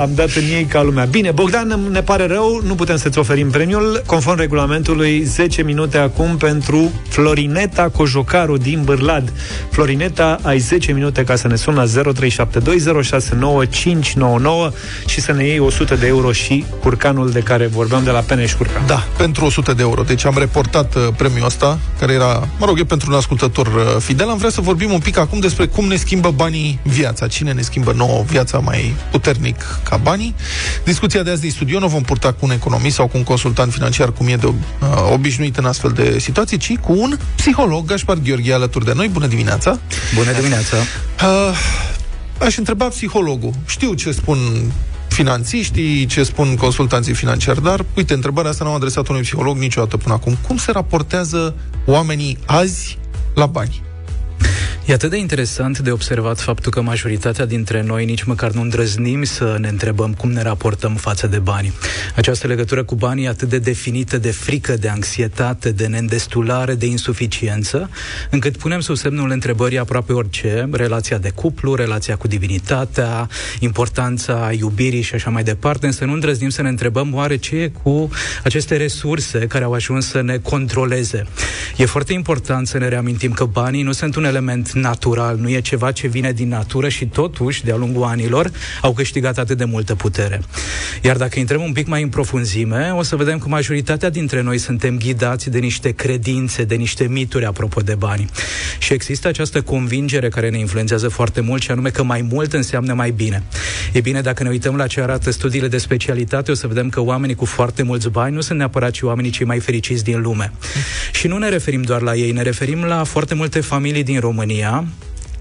Am dat în ei ca lumea. Bine, Bogdan, ne pare rău, nu putem să-ți oferim premiul. Conform regulamentului, 10 minute acum pentru Florineta Cojocaru din Bârlad. Florineta, ai 10 minute ca să ne suni la 0372069599 și să ne iei 100 de euro și curcanul de care vorbeam de la Peneș Curcan.
Da, pentru 100 de euro. Deci am reportat uh, premiul ăsta, care era, mă rog, e pentru un ascultător uh, fidel. Am vrea să vorbim un pic acum despre cum ne schimbă banii viața. Cine ne schimbă nouă viața mai puternic ca banii. Discuția de azi din studio nu o vom purta cu un economist sau cu un consultant financiar, cum e de uh, obișnuit în astfel de situații, ci cu un psiholog, Gaspar Gheorghe, alături de noi. Bună dimineața!
Bună dimineața!
Uh, aș întreba psihologul. Știu ce spun finanțiștii, ce spun consultanții financiari, dar, uite, întrebarea asta n-am adresat unui psiholog niciodată până acum. Cum se raportează oamenii azi la bani?
E atât de interesant de observat faptul că majoritatea dintre noi nici măcar nu îndrăznim să ne întrebăm cum ne raportăm față de bani. Această legătură cu banii e atât de definită de frică, de anxietate, de neîndestulare, de insuficiență, încât punem sub semnul întrebării aproape orice, relația de cuplu, relația cu divinitatea, importanța iubirii și așa mai departe, însă nu îndrăznim să ne întrebăm oare ce e cu aceste resurse care au ajuns să ne controleze. E foarte important să ne reamintim că banii nu sunt un element natural, nu e ceva ce vine din natură și totuși, de-a lungul anilor, au câștigat atât de multă putere. Iar dacă intrăm un pic mai în profunzime, o să vedem că majoritatea dintre noi suntem ghidați de niște credințe, de niște mituri apropo de bani. Și există această convingere care ne influențează foarte mult și anume că mai mult înseamnă mai bine. E bine, dacă ne uităm la ce arată studiile de specialitate, o să vedem că oamenii cu foarte mulți bani nu sunt neapărat și oamenii cei mai fericiți din lume. Și nu ne referim doar la ei, ne referim la foarte multe familii din România, Ja.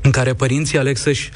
În care părinții aleg să-și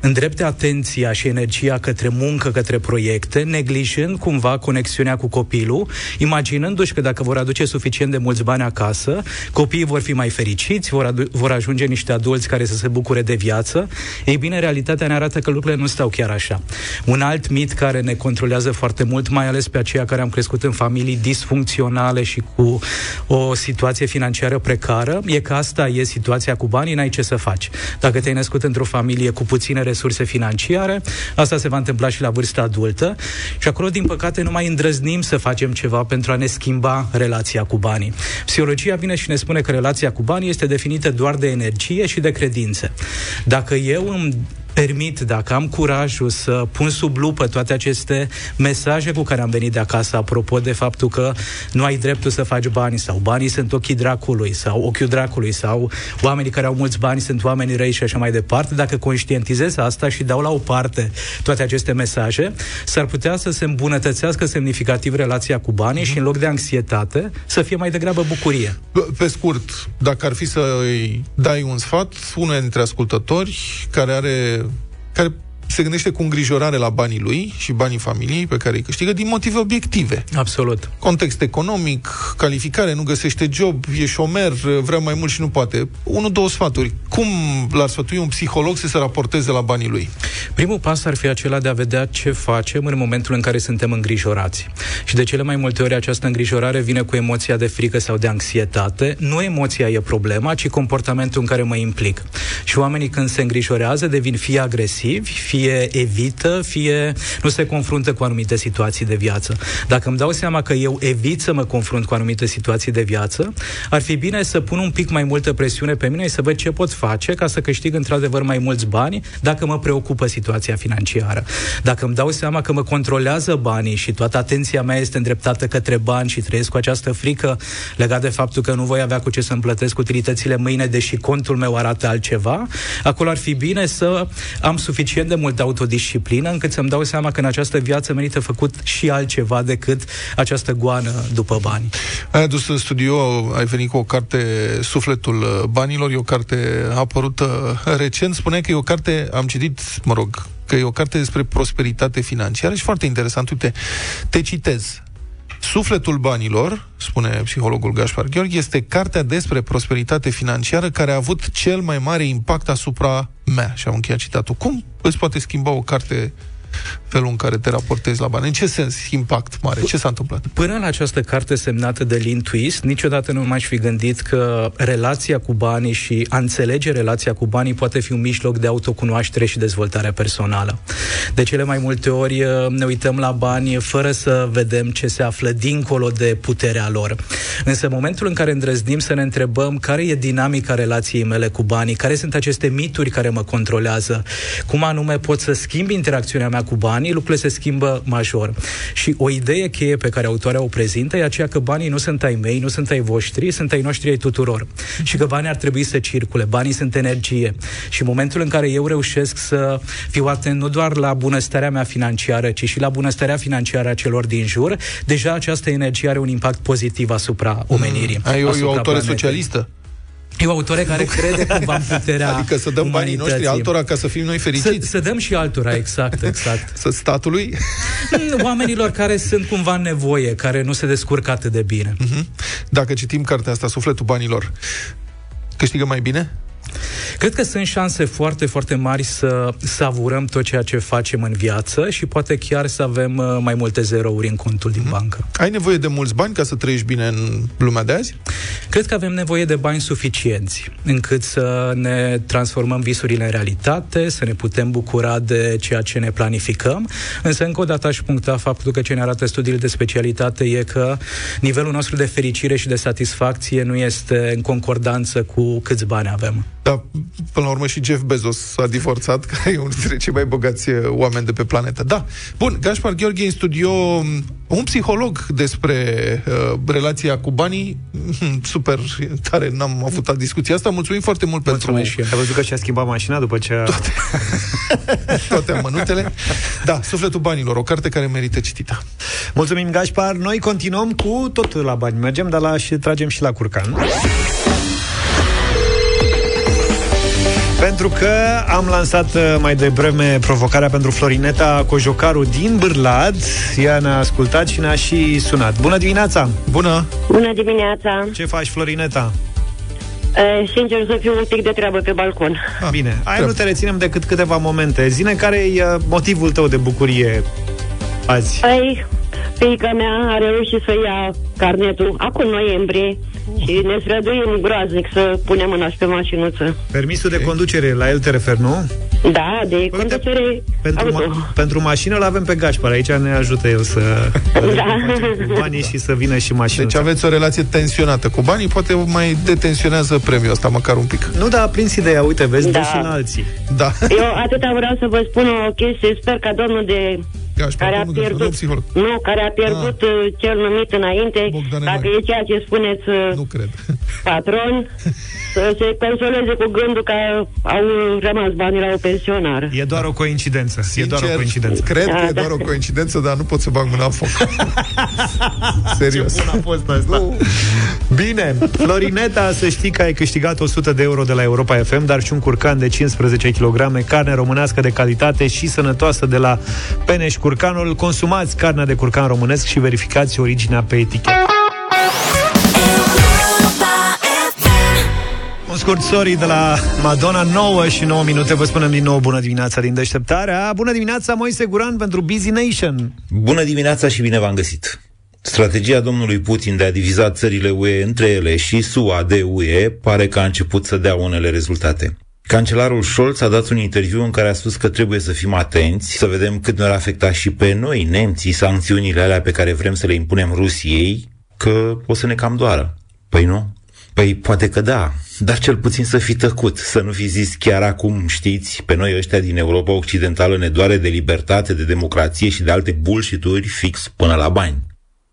îndrepte atenția și energia către muncă, către proiecte, neglijând cumva conexiunea cu copilul, imaginându-și că dacă vor aduce suficient de mulți bani acasă, copiii vor fi mai fericiți, vor, adu- vor ajunge niște adulți care să se bucure de viață. Ei bine, realitatea ne arată că lucrurile nu stau chiar așa. Un alt mit care ne controlează foarte mult, mai ales pe aceia care am crescut în familii disfuncționale și cu o situație financiară precară, e că asta e situația cu banii, n-ai ce să faci. Dacă te-ai născut într-o familie cu puține resurse financiare, asta se va întâmpla și la vârsta adultă și acolo, din păcate, nu mai îndrăznim să facem ceva pentru a ne schimba relația cu banii. Psihologia vine și ne spune că relația cu banii este definită doar de energie și de credințe. Dacă eu îmi permit, dacă am curajul să pun sub lupă toate aceste mesaje cu care am venit de acasă, apropo de faptul că nu ai dreptul să faci bani sau banii sunt ochii dracului sau ochiul dracului sau oamenii care au mulți bani sunt oameni răi și așa mai departe, dacă conștientizez asta și dau la o parte toate aceste mesaje, s-ar putea să se îmbunătățească semnificativ relația cu banii și în loc de anxietate să fie mai degrabă bucurie.
Pe scurt, dacă ar fi să-i dai un sfat, unul dintre ascultători care are care se gândește cu îngrijorare la banii lui și banii familiei pe care îi câștigă din motive obiective.
Absolut.
Context economic, calificare, nu găsește job, e șomer, vrea mai mult și nu poate. Unul, două sfaturi. Cum l-ar sfătui un psiholog să se raporteze la banii lui?
Primul pas ar fi acela de a vedea ce facem în momentul în care suntem îngrijorați. Și de cele mai multe ori această îngrijorare vine cu emoția de frică sau de anxietate. Nu emoția e problema, ci comportamentul în care mă implic. Și oamenii când se îngrijorează devin fie agresivi, fie fie evită, fie nu se confruntă cu anumite situații de viață. Dacă îmi dau seama că eu evit să mă confrunt cu anumite situații de viață, ar fi bine să pun un pic mai multă presiune pe mine și să văd ce pot face ca să câștig într-adevăr mai mulți bani dacă mă preocupă situația financiară. Dacă îmi dau seama că mă controlează banii și toată atenția mea este îndreptată către bani și trăiesc cu această frică legat de faptul că nu voi avea cu ce să-mi plătesc utilitățile mâine, deși contul meu arată altceva, acolo ar fi bine să am suficient de multă autodisciplină încât să-mi dau seama că în această viață merită făcut și altceva decât această goană după bani.
Ai adus în studio, ai venit cu o carte Sufletul banilor, e o carte apărută recent, spune că e o carte, am citit, mă rog, că e o carte despre prosperitate financiară și foarte interesant. Uite, te citez. Sufletul banilor, spune psihologul Gaspar Gheorghe, este cartea despre prosperitate financiară care a avut cel mai mare impact asupra mea. Și am încheiat citatul. Cum îți poate schimba o carte felul în care te raportezi la bani. În ce sens impact mare? Ce s-a întâmplat?
Până la această carte semnată de Lin Twist, niciodată nu m-aș fi gândit că relația cu banii și a înțelege relația cu banii poate fi un mijloc de autocunoaștere și dezvoltare personală. De cele mai multe ori uh, ne uităm la bani fără să vedem ce se află dincolo de puterea lor. Însă în momentul în care îndrăznim să ne întrebăm care e dinamica relației mele cu banii, care sunt aceste mituri care mă controlează, cum anume pot să schimb interacțiunea mea cu banii, lucrurile se schimbă major. Și o idee cheie pe care autoarea o prezintă e aceea că banii nu sunt ai mei, nu sunt ai voștri, sunt ai noștri ai tuturor. Și că banii ar trebui să circule, banii sunt energie. Și în momentul în care eu reușesc să fiu atent nu doar la bunăstarea mea financiară, ci și la bunăstarea financiară a celor din jur, deja această energie are un impact pozitiv asupra omenirii. Mm.
Ai o, o autoare socialistă?
E o autore care crede cumva în puterea
Adică să dăm banii noștri altora ca să fim noi fericiți.
Să, să dăm și altora, exact, exact.
să statului?
Oamenilor care sunt cumva în nevoie, care nu se descurcă atât de bine. Uh-huh.
Dacă citim cartea asta, Sufletul banilor, câștigă mai bine?
Cred că sunt șanse foarte, foarte mari să savurăm tot ceea ce facem în viață și poate chiar să avem uh, mai multe zerouri în contul din mm. bancă.
Ai nevoie de mulți bani ca să trăiești bine în lumea de azi?
Cred că avem nevoie de bani suficienți încât să ne transformăm visurile în realitate, să ne putem bucura de ceea ce ne planificăm, însă încă o dată aș puncta faptul că ce ne arată studiile de specialitate e că nivelul nostru de fericire și de satisfacție nu este în concordanță cu câți bani avem.
Da, până la urmă și Jeff Bezos a divorțat, care e unul dintre cei mai bogați uh, oameni de pe planetă. Da. Bun, Gaspar Gheorghe în studio, um, un psiholog despre uh, relația cu banii. Super tare, n-am avut discuția asta. Mulțumim foarte mult
Mulțumesc pentru... Și Ai văzut că și-a schimbat mașina după ce a...
Toate, toate amănuntele. Da, Sufletul banilor, o carte care merită citită.
Mulțumim, Gaspar. Noi continuăm cu tot la bani. Mergem, dar la și tragem și la curcan. Pentru că am lansat uh, mai devreme provocarea pentru Florineta Cojocaru din Bârlad. Ea ne-a ascultat și ne-a și sunat. Bună dimineața!
Bună!
Bună dimineața!
Ce faci, Florineta?
E, sincer să fiu un pic de treabă pe balcon.
Ah, Bine, ai nu te reținem decât câteva momente. Zine care e uh, motivul tău de bucurie azi?
Ai, fiica mea a reușit să ia carnetul acum noiembrie și ne străduim groaznic să punem mâna pe mașinuță.
Permisul de conducere, la el te referi, nu?
Da, de Uite, conducere
pentru, ma- pentru mașină îl avem pe Gașpar, aici ne ajută el să da. cu banii și să vină și mașina.
Deci aveți o relație tensionată cu banii, poate mai detensionează premiul ăsta măcar un pic.
Nu, dar prins ideea, uite, vezi, da. și la alții.
Da.
Eu atâta vreau să vă spun o chestie, sper ca domnul de
Gașpar, care a pierdut,
nu, care a pierdut ah. Uh, cel numit înainte, Bogdane dacă e ceea ce spuneți uh,
nu cred.
patron, să se consoleze cu gândul că au rămas banii la o pensionară.
E doar o coincidență. Sincer, e doar o coincidență.
Cred da, că e da. doar o coincidență, dar nu pot să bag mâna în foc. Serios.
Ce bun a fost asta. Nu. Bine, Florineta, să știi că ai câștigat 100 de euro de la Europa FM, dar și un curcan de 15 kg, carne românească de calitate și sănătoasă de la Peneș Curcanul. Consumați carnea de curcan românesc și verificați originea pe etichetă. Scurt sorry de la Madonna 9 și 9 minute Vă spunem din nou bună dimineața din deșteptarea Bună dimineața Moise Guran pentru Busy Nation
Bună dimineața și bine v-am găsit Strategia domnului Putin de a diviza țările UE între ele și SUA de UE pare că a început să dea unele rezultate. Cancelarul Scholz a dat un interviu în care a spus că trebuie să fim atenți, să vedem cât ne-ar afecta și pe noi, nemții, sancțiunile alea pe care vrem să le impunem Rusiei, că o să ne cam doară. Păi nu? Păi poate că da, dar cel puțin să fi tăcut, să nu fi zis chiar acum, știți, pe noi ăștia din Europa Occidentală ne doare de libertate, de democrație și de alte bullshit fix până la bani.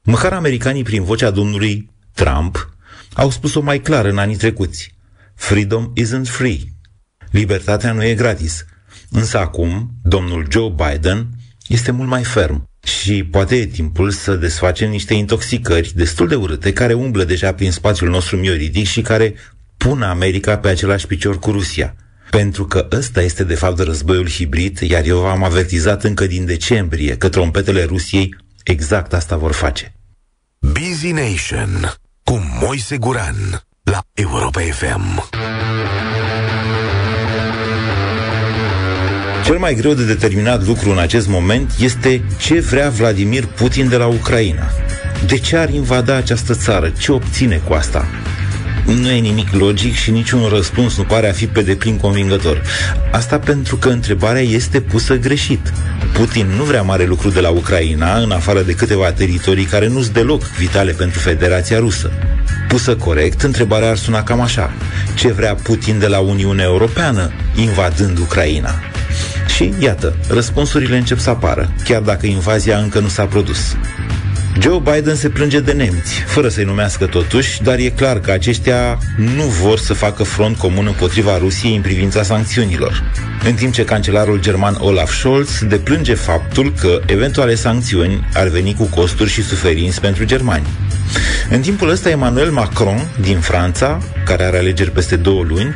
Măcar americanii prin vocea domnului Trump au spus-o mai clar în anii trecuți. Freedom isn't free. Libertatea nu e gratis. Însă acum, domnul Joe Biden este mult mai ferm și poate e timpul să desfacem niște intoxicări destul de urâte care umblă deja prin spațiul nostru mioridic și care pun America pe același picior cu Rusia. Pentru că ăsta este de fapt războiul hibrid, iar eu v-am avertizat încă din decembrie că trompetele Rusiei exact asta vor face.
Busy Nation cu Moise Guran la Europa FM.
Cel mai greu de determinat lucru în acest moment este ce vrea Vladimir Putin de la Ucraina. De ce ar invada această țară? Ce obține cu asta? Nu e nimic logic și niciun răspuns nu pare a fi pe deplin convingător. Asta pentru că întrebarea este pusă greșit. Putin nu vrea mare lucru de la Ucraina, în afară de câteva teritorii care nu sunt deloc vitale pentru Federația Rusă. Pusă corect, întrebarea ar suna cam așa. Ce vrea Putin de la Uniunea Europeană, invadând Ucraina? Și, iată, răspunsurile încep să apară, chiar dacă invazia încă nu s-a produs. Joe Biden se plânge de nemți, fără să-i numească totuși, dar e clar că aceștia nu vor să facă front comun împotriva Rusiei în privința sancțiunilor. În timp ce cancelarul german Olaf Scholz deplânge faptul că eventuale sancțiuni ar veni cu costuri și suferinți pentru germani. În timpul ăsta, Emmanuel Macron, din Franța, care are alegeri peste două luni,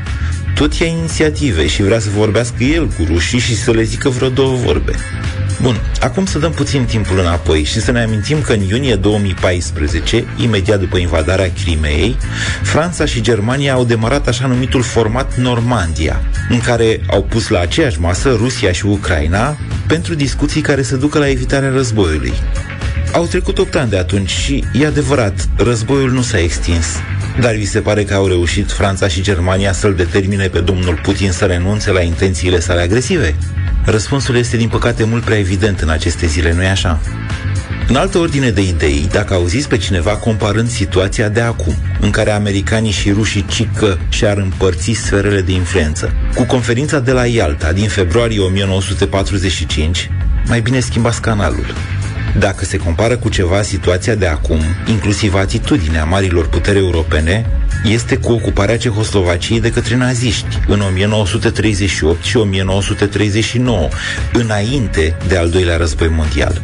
tot ia inițiative și vrea să vorbească el cu rușii și să le zică vreo două vorbe. Bun, acum să dăm puțin timpul înapoi și să ne amintim că în iunie 2014, imediat după invadarea Crimeei, Franța și Germania au demarat așa numitul format Normandia, în care au pus la aceeași masă Rusia și Ucraina pentru discuții care să ducă la evitarea războiului. Au trecut 8 ani de atunci și, e adevărat, războiul nu s-a extins. Dar vi se pare că au reușit Franța și Germania să-l determine pe domnul Putin să renunțe la intențiile sale agresive? Răspunsul este, din păcate, mult prea evident în aceste zile, nu-i așa? În altă ordine de idei, dacă auziți pe cineva comparând situația de acum, în care americanii și rușii cică și-ar împărți sferele de influență, cu conferința de la Ialta din februarie 1945, mai bine schimbați canalul. Dacă se compară cu ceva situația de acum, inclusiv atitudinea marilor puteri europene, este cu ocuparea Cehoslovaciei de către naziști în 1938 și 1939, înainte de al doilea război mondial.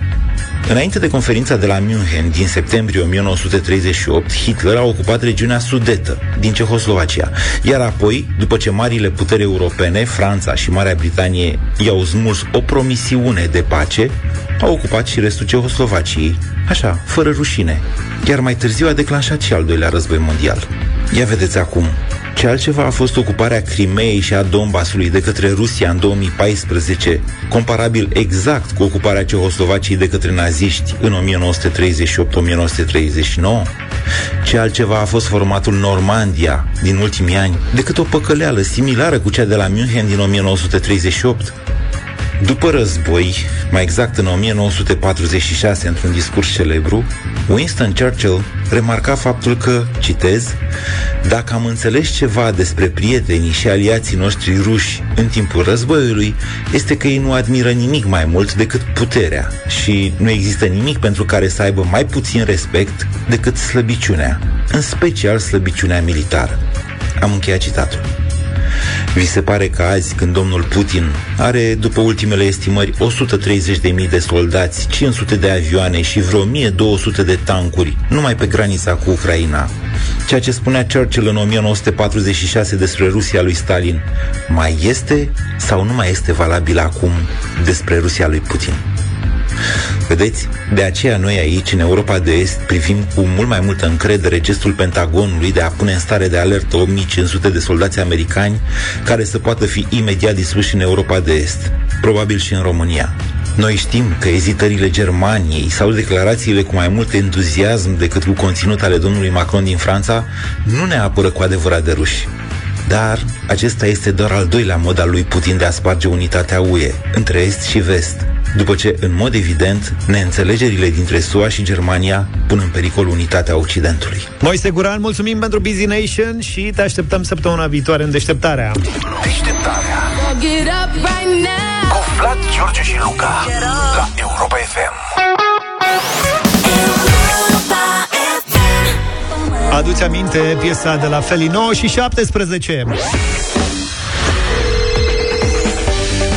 Înainte de conferința de la München din septembrie 1938, Hitler a ocupat regiunea sudetă din Cehoslovacia, iar apoi, după ce marile puteri europene, Franța și Marea Britanie i-au smuls o promisiune de pace, a ocupat și restul Cehoslovaciei, așa, fără rușine. Iar mai târziu a declanșat și al doilea război mondial. Ia vedeți acum, ce altceva a fost ocuparea Crimeei și a Donbasului de către Rusia în 2014, comparabil exact cu ocuparea Cehoslovaciei de către naziști în 1938-1939? Ce altceva a fost formatul Normandia din ultimii ani decât o păcăleală similară cu cea de la München din 1938? După război, mai exact în 1946, într-un discurs celebru, Winston Churchill remarca faptul că, citez, dacă am înțeles ceva despre prietenii și aliații noștri ruși în timpul războiului, este că ei nu admiră nimic mai mult decât puterea și nu există nimic pentru care să aibă mai puțin respect decât slăbiciunea, în special slăbiciunea militară. Am încheiat citatul. Vi se pare că azi, când domnul Putin are, după ultimele estimări, 130.000 de soldați, 500 de avioane și vreo 1200 de tancuri, numai pe granița cu Ucraina, ceea ce spunea Churchill în 1946 despre Rusia lui Stalin, mai este sau nu mai este valabil acum despre Rusia lui Putin? Vedeți? De aceea noi aici, în Europa de Est, privim cu mult mai multă încredere gestul Pentagonului de a pune în stare de alertă 8500 de soldați americani care să poată fi imediat dispuși în Europa de Est, probabil și în România. Noi știm că ezitările Germaniei sau declarațiile cu mai mult entuziasm decât cu conținut ale domnului Macron din Franța nu ne apără cu adevărat de ruși. Dar acesta este doar al doilea mod al lui Putin de a sparge unitatea UE între Est și Vest, după ce, în mod evident, neînțelegerile dintre SUA și Germania pun în pericol unitatea Occidentului.
Moise Guran, mulțumim pentru Busy Nation și te așteptăm săptămâna viitoare în deșteptarea.
Deșteptarea Cu Vlad, George și Luca La Europa FM
Aduți aminte piesa de la Feli 9 și 17.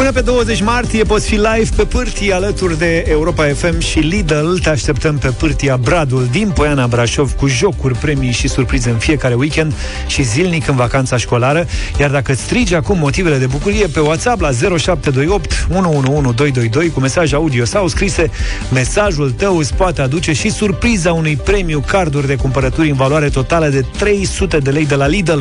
Până pe 20 martie poți fi live pe pârtii alături de Europa FM și Lidl. Te așteptăm pe pârtia Bradul din Poiana Brașov cu jocuri, premii și surprize în fiecare weekend și zilnic în vacanța școlară. Iar dacă strigi acum motivele de bucurie pe WhatsApp la 0728 111222 cu mesaj audio sau scrise, mesajul tău îți poate aduce și surpriza unui premiu carduri de cumpărături în valoare totală de 300 de lei de la Lidl.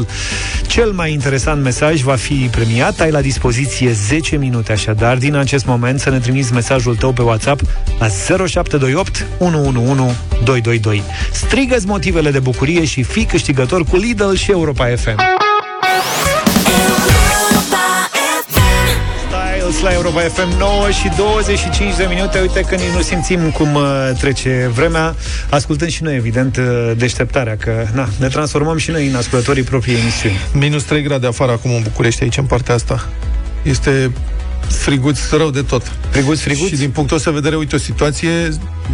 Cel mai interesant mesaj va fi premiat. Ai la dispoziție 10 minute minute așadar din acest moment să ne trimiți mesajul tău pe WhatsApp la 0728 111 222. Strigă-ți motivele de bucurie și fii câștigător cu Lidl și Europa FM. Styles la Europa FM 9 și 25 de minute Uite că nici nu simțim cum uh, trece vremea Ascultând și noi, evident, uh, deșteptarea Că na, ne transformăm și noi în ascultătorii propriei emisiuni
Minus 3 grade afară acum în București, aici în partea asta. Este friguț rău de tot.
Friguț, friguț?
Și din punctul ăsta de vedere, uite, o situație,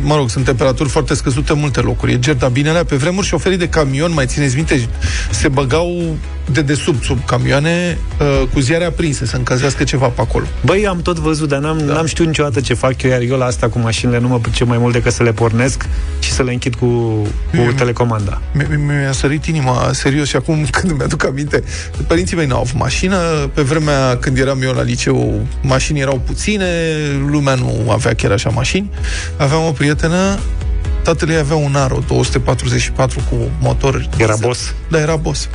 mă rog, sunt temperaturi foarte scăzute în multe locuri. E ger, dar binele, pe vremuri șoferii de camion, mai țineți minte, se băgau de desubt sub camioane uh, cu ziare aprinse, să încălzească ceva pe acolo.
Băi, am tot văzut, dar n-am, da. n-am știut niciodată ce fac eu, iar eu la asta cu mașinile nu mă pricep mai mult decât să le pornesc și să le închid cu, cu
Mm.
telecomanda.
Mi- mi- Mi-a sărit inima, serios, și acum când mi-aduc aminte, părinții mei n-au avut mașină, pe vremea când eram eu la liceu, mașini erau puține, lumea nu avea chiar așa mașini. Aveam o prietenă, tatăl ei avea un Aro 244 cu motor.
Era boss?
Da, era boss.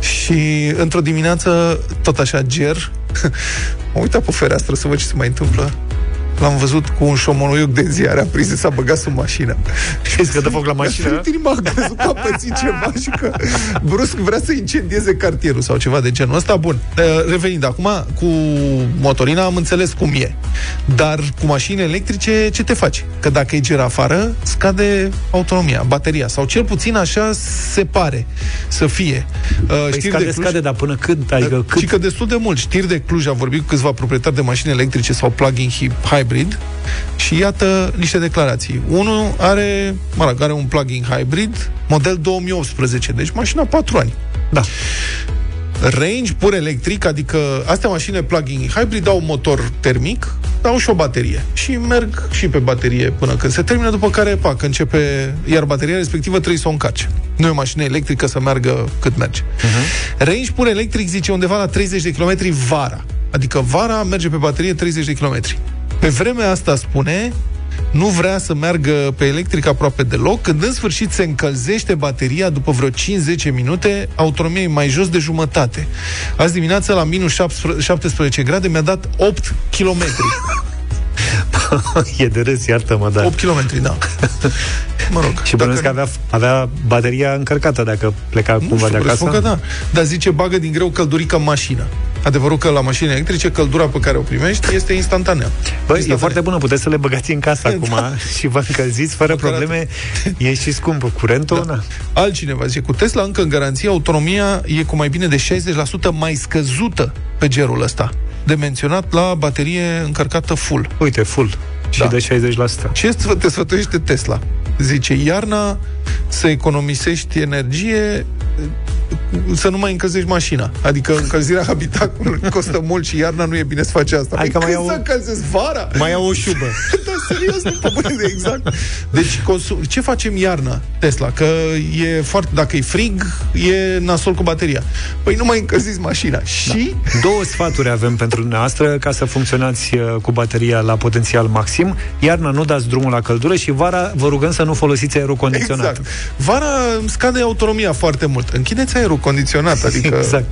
Și într-o dimineață, tot așa ger, m-am uitat pe fereastră să văd ce se mai întâmplă. L-am văzut cu un șomonoioc de ziare aprins, s-a băgat sub mașină.
Și că dă foc la mașină?
Mi-a inima, a crezut că a pățit ceva și că brusc vrea să incendieze cartierul sau ceva de genul ăsta. Bun, Uh, revenind acum, cu motorina am înțeles cum e. Dar cu mașini electrice, ce te faci? Că dacă e ger afară, scade autonomia, bateria. Sau cel puțin așa se pare să fie. Uh,
Păi scade, scade, dar până când? Adică cât?
Și că destul de mult. Știri de Cluj, am vorbit cu câțiva proprietari de mașini electrice sau plug-in hy- hybrid și iată niște declarații. Unul are, mă rog, are un plug-in hybrid, model 2018, deci mașina 4 ani.
Da.
Range pur electric, adică astea mașini plug-in hybrid au un motor termic, au și o baterie. Și merg și pe baterie până când se termină, după care, pac, începe, iar bateria respectivă trebuie să o încarce. Nu e o mașină electrică să meargă cât merge. Uh-huh. Range pur electric zice undeva la 30 de km vara. Adică vara merge pe baterie 30 de km. Pe vremea asta spune nu vrea să meargă pe electric aproape deloc, când în sfârșit se încălzește bateria după vreo 5-10 minute, autonomia e mai jos de jumătate. Azi dimineața, la minus 17 grade, mi-a dat 8 km.
e de râs, iartă-mă, da.
8 km, da. Mă rog.
Și bănuiesc că avea, avea bateria încărcată dacă pleca
Nu
cumva
știu,
de acasă.
presupun că da. Dar zice, bagă din greu căldurică în mașină. Adevărul că la mașini electrice, căldura pe care o primești este instantanea.
Băi, e foarte bună, puteți să le băgați în casă acum
Da.
și vă încălziți fără probleme. E și scumpă. Curentul, da.
Altcineva zice, cu Tesla încă în garanție, autonomia e cu mai bine de 60% mai scăzută pe gerul ăsta. De menționat la baterie încărcată full.
Uite, full. Și
Da.
de 60%.
Ce sfă- te sfătuiește Tesla? Zice, iarna să economisești energie să nu mai încălzești mașina. Adică încălzirea habitacului costă mult și iarna nu e bine să faci asta.
Hai
Păi
că mai
când
iau-
să încălzesc vara?
Mai au o șubă.
da, serios, nu pe bune, exact. Deci, consum... ce facem iarna, Tesla? Că e foarte... Dacă e frig, e nasol cu bateria. Păi nu mai încălziți mașina. Și...
Două sfaturi avem pentru dumneavoastră ca să funcționați uh, cu bateria la potențial maxim. Iarna nu dați drumul la căldură și vara vă rugăm să nu folosiți aerul condiționat.
Exact. Vara îmi scade autonomia foarte mult. Închideți aerul condiționat, adică...
Exact.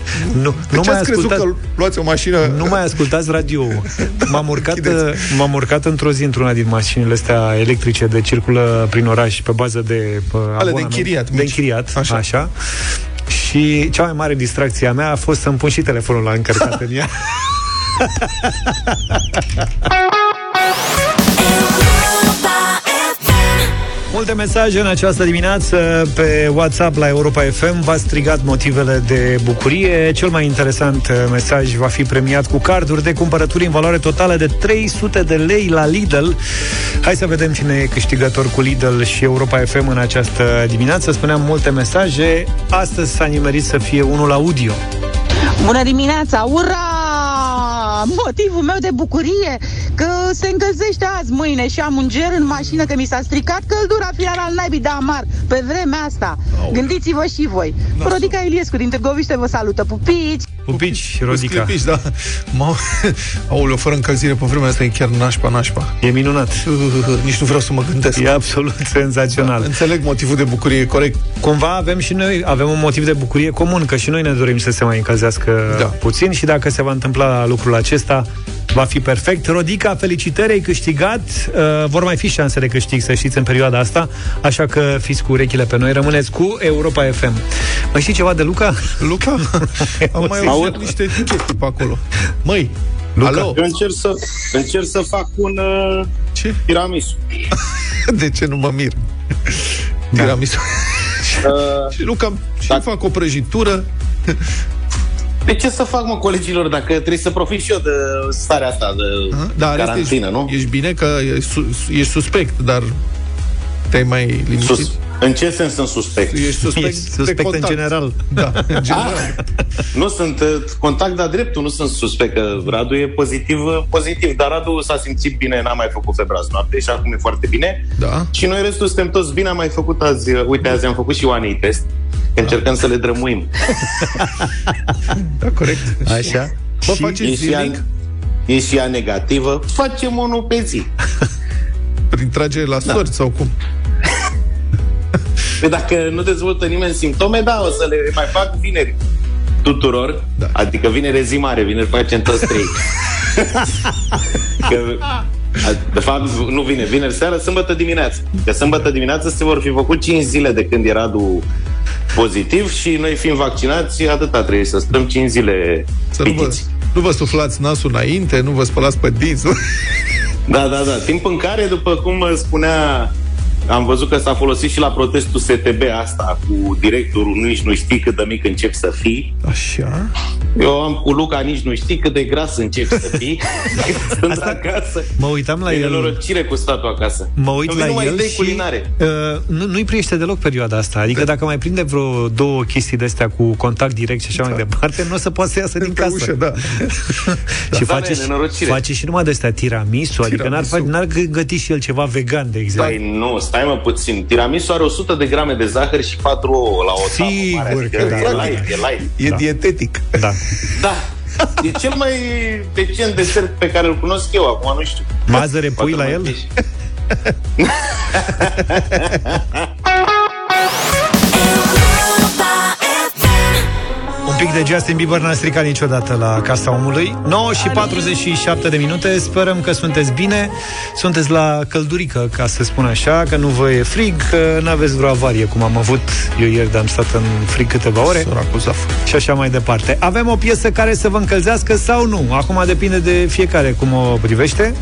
Nu,
De
nu
ce
mai
ați crezut
ascultați-
că luați o mașină...
Nu mai ascultați radio. M-am urcat,
închideți.
m-am urcat într-o zi într-una din mașinile astea electrice de circulă prin oraș pe bază de uh, abonament.
închiriat,
De
mici.
închiriat, așa.
Așa.
așa. Și Și cea mai mare distracție a mea a fost să-mi pun și telefonul la încărcat în ea. Multe mesaje în această dimineață pe WhatsApp la Europa FM V-a strigat motivele de bucurie. Cel mai interesant uh, mesaj va fi premiat cu carduri de cumpărături în valoare totală de 300 de lei la Lidl. Hai să vedem cine e câștigător cu Lidl și Europa FM în această dimineață. Spuneam multe mesaje. Astăzi s-a nimerit să fie unul audio.
Bună dimineața! Ura! Motivul meu de bucurie că se încălzește azi, mâine și am un ger în mașină că mi s-a stricat căldura fiar al naibii de amar pe vremea asta.
Aoleu.
Gândiți-vă și voi.
Da,
Rodica Iliescu din Târgoviște vă salută. Pupici!
Pupici, Rodica
Sclipici, da. Mau... Aoleu, fără încălzire pe vremea asta e chiar nașpa, nașpa.
E minunat
Nici nu vreau să mă gândesc.
E absolut senzațional
Da, înțeleg motivul de bucurie, e corect.
Cumva avem și noi avem un motiv de bucurie comun, că și noi ne dorim să se mai încălzească
Da.
puțin și dacă se va întâmpla lucrul acesta, va fi perfect. Rodica, felicitări, ai câștigat. Uh, vor mai fi șanse de câștig, să știți, în perioada asta, așa că fiți cu urechile pe noi, rămâneți cu Europa FM. Mai știi ceva de Luca?
Luca? Am mai auzit niște etichete pe acolo. Măi,
Luca.
alo?
Eu încerc să, încerc să fac un uh,
Ce?
tiramisu.
De ce nu mă mir? Tiramisu.
Uh,
Și Luca, și fac o prăjitură.
De ce să fac, mă, colegilor, dacă trebuie să profit și eu de starea asta de
Da,
carantină,
ești,
nu?
ești bine că ești, su- ești suspect, dar te-ai mai liniștit?
Sus. În ce sens sunt suspect?
Ești suspect,
Ești suspect
de
în
contact.
general.
Da, în general.
Nu sunt uh, contact de dreptul, nu sunt suspect că Radu e pozitiv, uh, pozitiv, dar Radu s-a simțit bine, n-a mai făcut febra azi noapte și acum e foarte bine.
Da.
Și noi restul suntem toți bine, am mai făcut azi, uh, uite, azi am făcut și Oanei test, că încercăm să le drămuim.
Da, corect.
Așa.
Bă,
Și
faceți
e și ea-
zilnic?
E și ea negativă, facem unul pe zi.
Prin tragere la sorți sau cum?
Păi dacă nu dezvoltă nimeni simptome, da, o să le mai fac vineri tuturor.
Da.
Adică vineri e zi mare, vineri facem toți trei. că, a- de fapt, nu vine vineri seara, sâmbătă dimineață. Că sâmbătă dimineață se vor fi făcut 5 zile de când era Radu pozitiv și noi fiind vaccinați, atâta trebuie să stăm 5 zile
Să nu vă,
pitiți.
nu vă suflați nasul înainte, nu vă spălați pe dinți.
Da, da, da. Timp în care, după cum spunea, am văzut că s-a folosit și la protestul STB asta cu directorul nici nu știi cât de mic încep să fii.
Așa?
Eu am cu Luca nici nu știi cât de gras încep să fii. Sunt acasă.
Mă uitam la
E
el
nenorocire cu statul acasă.
Mă uit
Îmi
la
vin numai
el
idei
și
culinare.
uh, nu, nu-i priește deloc perioada asta. Adică dacă mai prinde vreo două chestii de astea cu contact direct și așa mai departe, nu o să poată să iasă din
Pe
casă.
ușă, da.
Și
Da,
face,
da, nenorocire.
face și numai de astea tiramisu, adică n-ar,
Tiramisu.
face, n-ar gă- găti și el ceva vegan, de exemplu.
Păi nu, stai mă puțin. Tiramisu are 100 de grame de zahăr și 4 ouă la o tavă mare.
Sigur
Adică
că da.
E light, e light.
E dietetic.
Da.
Da. E cel mai decent desert pe care îl cunosc eu acum, nu știu.
Mazăre pui
Poate
la
mai
el? pic de Justin Bieber n-a stricat niciodată la Casa Omului. 9 și 47 de minute. Sperăm că sunteți bine. Sunteți la căldurică, ca să spun așa Că nu vă e frig, că n-aveți vreo avarie Cum am avut. Eu ieri de am stat în frig câteva ore.
Săracul Zaf.
Și așa mai departe. Avem o piesă care să vă încălzească sau nu? Acum depinde de fiecare cum o privește.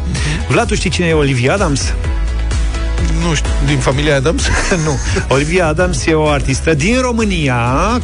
Vlad, tu știi cine e Olivia Adams?
Nu știu, din familia Adams?
nu. Olivia Adams e o artistă din România,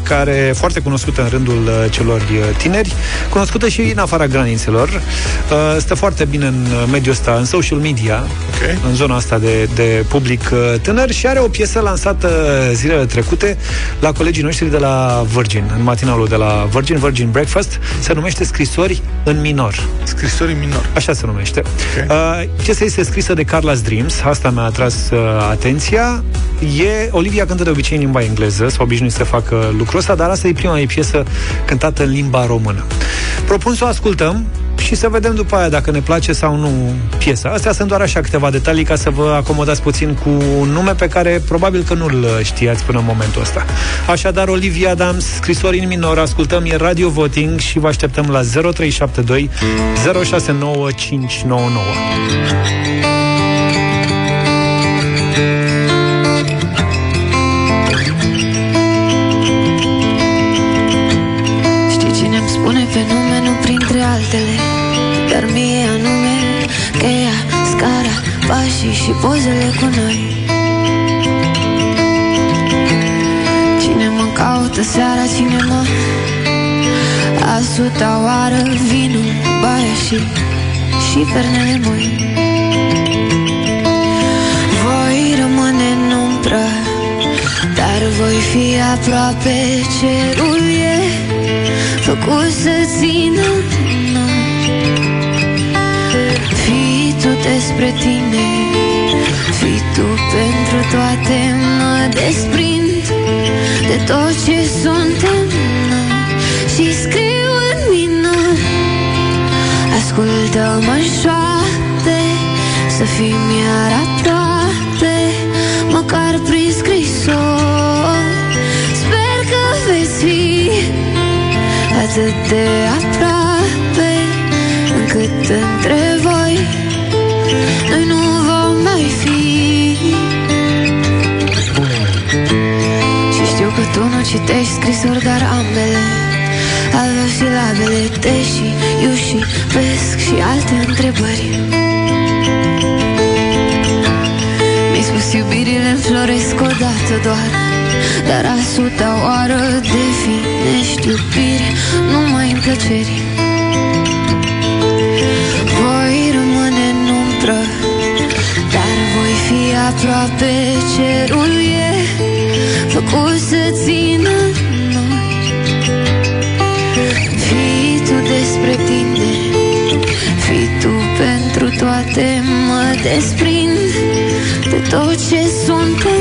care e foarte cunoscută în rândul uh, celor uh, tineri, cunoscută și în afara granițelor. Uh, Stă foarte bine în uh, mediul ăsta, în social media,
Ok.
în zona asta de, de public uh, tânăr și are o piesă lansată zilele trecute la colegii noștri de la Virgin, în matinalul de la Virgin, Virgin Breakfast, se numește Scrisori în minor.
Scrisori în minor.
Așa se numește.
Ok.
Uh, piesa este scrisă de Carla's Dreams, asta mi-a atras uh, atenția. E, Olivia cântă de obicei în limba engleză, s-a obișnuit să facă lucrul ăsta, dar asta e prima ei piesă cântată în limba română. Propun să o ascultăm și să vedem după aia dacă ne place sau nu piesa. Astea sunt doar așa câteva detalii ca să vă acomodați puțin cu un nume pe care probabil că nu-l știați până în momentul ăsta. Așadar, Olivia Adams, scrisori în minor, ascultăm, e Radio Voting și vă așteptăm la 0372 069599.
Știi cine îmi spune pe nume, nu printre altele? Dar mie anume, cheia, scara, pașii și pozele cu noi. Cine mă caută seara, cine mă a suta oară vinul, baia și, și pernele moi voi fi aproape cerul e Făcut să țină noi Fii tu despre tine Fii tu pentru toate Mă desprind de tot ce suntem noi Și scriu în minor Ascultă-mă șoate Să fim iar aproape Măcar prin Atât de aproape Încât între voi Noi nu vom mai fi. Și știu că tu nu citești scrisori Dar ambele Aveau silabele Te și eu și vesc Și alte întrebări. Mi-ai spus iubirile înfloresc odată doar Dar a suta oară definești iubire Numai în plăceri. Voi rămâne în umbră Dar voi fi aproape cerul e Făcut să țină noi. Fii tu despre tine Fii tu pentru toate Mă desprind de tot ce suntem noi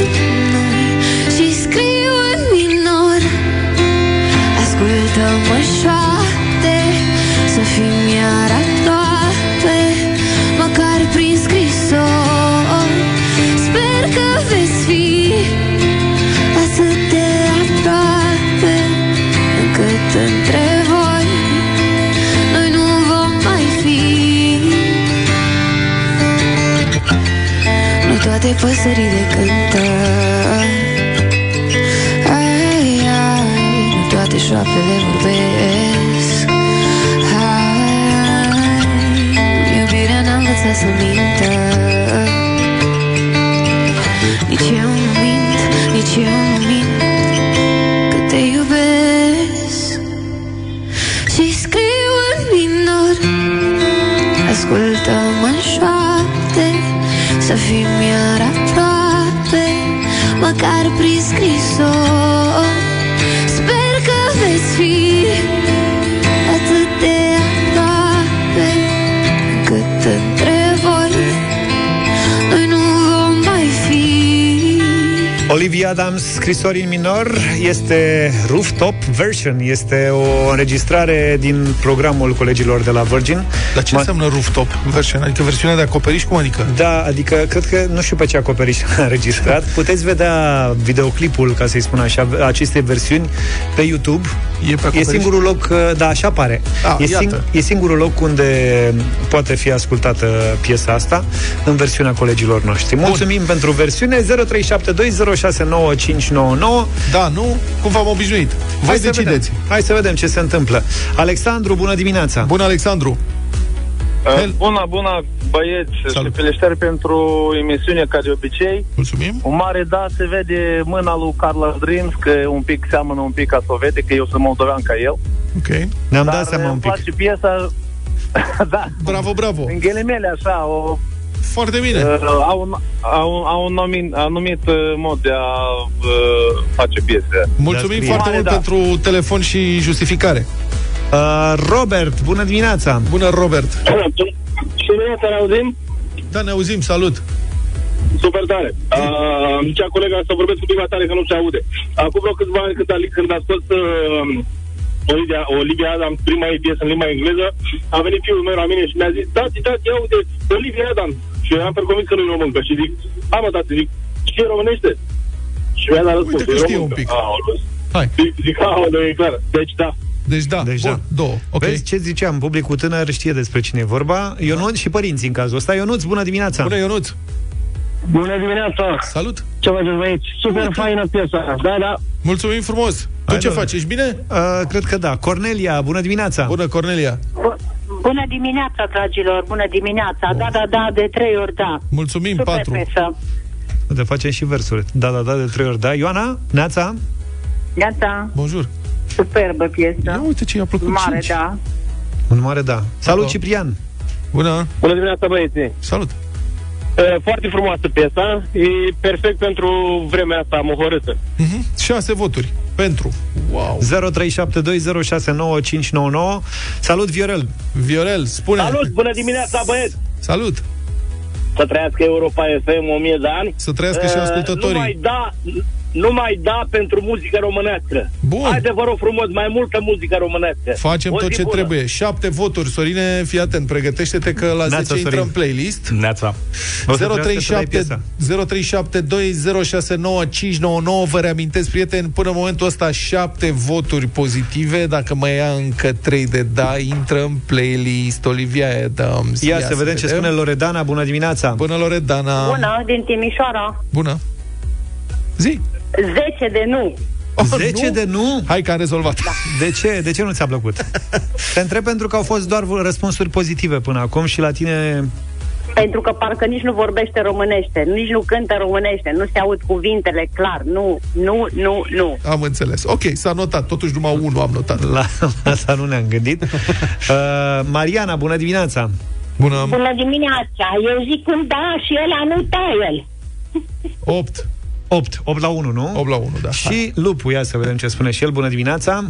între voi Noi nu vom mai fi. Nu toate păsările cântă. Ai, ai, Nu toate șoapele vorbesc. Hai, Iubirea n-a învățat să mintă. Nici eu nu mint, nici eu nu mint Să fim iar aproape Măcar prin scrisori
Olivia Adams, scrisori în minor, este rooftop version, este o înregistrare din programul colegilor de la Virgin.
Dar ce
Ma-
înseamnă rooftop version? Adică versiunea de acoperiș? Cum adică?
Da, adică cred că nu știu pe ce acoperiș a înregistrat. Puteți vedea videoclipul, ca să-i spun așa, aceste versiuni pe YouTube.
E, pe
e
acoperiș?
singurul loc, da, așa pare.
Ah,
e,
iată.
e singurul loc unde poate fi ascultată piesa asta în versiunea colegilor noștri. Mulțumim pentru versiune 0372069599.
Da, nu? Cum v-am obișnuit? Voi
Hai să
decideți.
vedem. Hai să vedem ce se întâmplă. Alexandru, bună dimineața!
Bună, Alexandru!
Uh, bună, bună, băieți,
Salut.
și felicitări pentru emisiune ca de obicei.
Mulțumim.
Un mare da se vede mâna lui Carla Dreams, că un pic seamănă un pic ca să o vede, că eu sunt moldovean ca el.
Ok.
Ne-am
Dar
dat seama un
îmi
pic.
place piesa, da,
Bravo, bravo.
în ghilimele așa, o,
Foarte bine.
uh, au, un, au, au un anumit, anumit uh, mod de a uh, face piese.
Mulțumim
scrie.
foarte
Mare
mult
da.
pentru telefon și justificare.
Uh, Robert, bună dimineața!
Bună, Robert!
Și mine să ne auzim?
Da, ne auzim, salut!
Super tare. Uh, cea colega să vorbesc un pic mai tare că nu se aude. Acum vreo câțiva ani când a, când a scos uh, Olivia, Olivia Adams prima ei piesă în limba engleză, a venit fiul meu la mine și mi-a zis, tati, tati, ia uite, Olivia Adams. Și eu am perconvins că nu e româncă și zic, a mă, tati, zic, și e românește? Și mi-a dat răspuns,
Uite că
"E
știe
româncă."
un pic.
Aoleu.
Hai.
Zic, zic, aoleu, e clar. Deci da.
Deci da,
Deci
bun,
da.
două. Ok.
Vezi ce ziceam, publicul tânăr știe despre cine e vorba. Ionuț și părinții în cazul ăsta. Ionuț, bună dimineața!
Bună, Ionuț!
Bună dimineața!
Salut!
Ce faceți, băieți? Super faină piesa. Da, da.
Mulțumim frumos! Tu
Hai,
ce
domnule.
faci? Ești bine?
Uh, cred că da. Cornelia, bună dimineața!
Bună, Cornelia!
Bună dimineața, dragilor, bună dimineața. Da, da, da, de trei ori da.
Mulțumim,
Super
patru.
piesă.
De facem și versuri. Da, da, da, de trei ori da. Ioana, Neața?
Gata.
Bonjour.
Superbă piesă.
Ia uite ce i-a plăcut
Mare,
cinci.
da.
Un mare da. Salut,
Alo.
Ciprian!
Bună!
Bună dimineața, băieții!
Salut!
E, Foarte frumoasă piesa, e perfect pentru vremea asta mohorâtă.
Mhm. Șase voturi. Pentru. Wow!
0372069599. Salut, Viorel!
Viorel, spune!
Salut, bună dimineața, băieți!
Salut!
Să trăiască Europa FM 1000 de ani.
Să trăiască și
E,
ascultătorii.
Nu mai da, nu mai da pentru muzică românească.
Bun.
Haide, vă rog frumos, mai multă muzică românească.
Facem
O
tot
zi
ce
bună.
trebuie. Șapte voturi. Sorine, fii atent, pregătește-te că la
Neața,
10 intră
Sorin.
în playlist.
Neața.
O să trebuiască să dai
037
piesa.
03720699599 Vă reamintesc, prieteni, până în momentul ăsta șapte voturi pozitive. Dacă mai ia încă trei de da, intră în playlist Olivia Adams.
Ia, să vedem ce spune Loredana. Bună dimineața!
Bună, Loredana!
Bună, din Timișoara.
Bună! Zi!
10 de nu.
Oh,
10
nu?
de nu?
Hai că am rezolvat.
De ce? De ce nu ți-a plăcut? Te întreb pentru că au fost doar răspunsuri pozitive până acum și la tine...
Pentru că parcă nici nu vorbește românește, nici nu cântă românește, nu se aud cuvintele clar. Nu, nu, nu, nu.
Am înțeles. Ok, s-a notat. Totuși numai unul am notat.
La asta nu ne-am gândit. Uh, Mariana, bună dimineața!
Bună!
Bună dimineața, eu zic un da și ăla nu da el.
8.
8. 8 la 1, nu?
8 la 1, da.
Și Lupu, ia să vedem ce spune și el. Bună dimineața!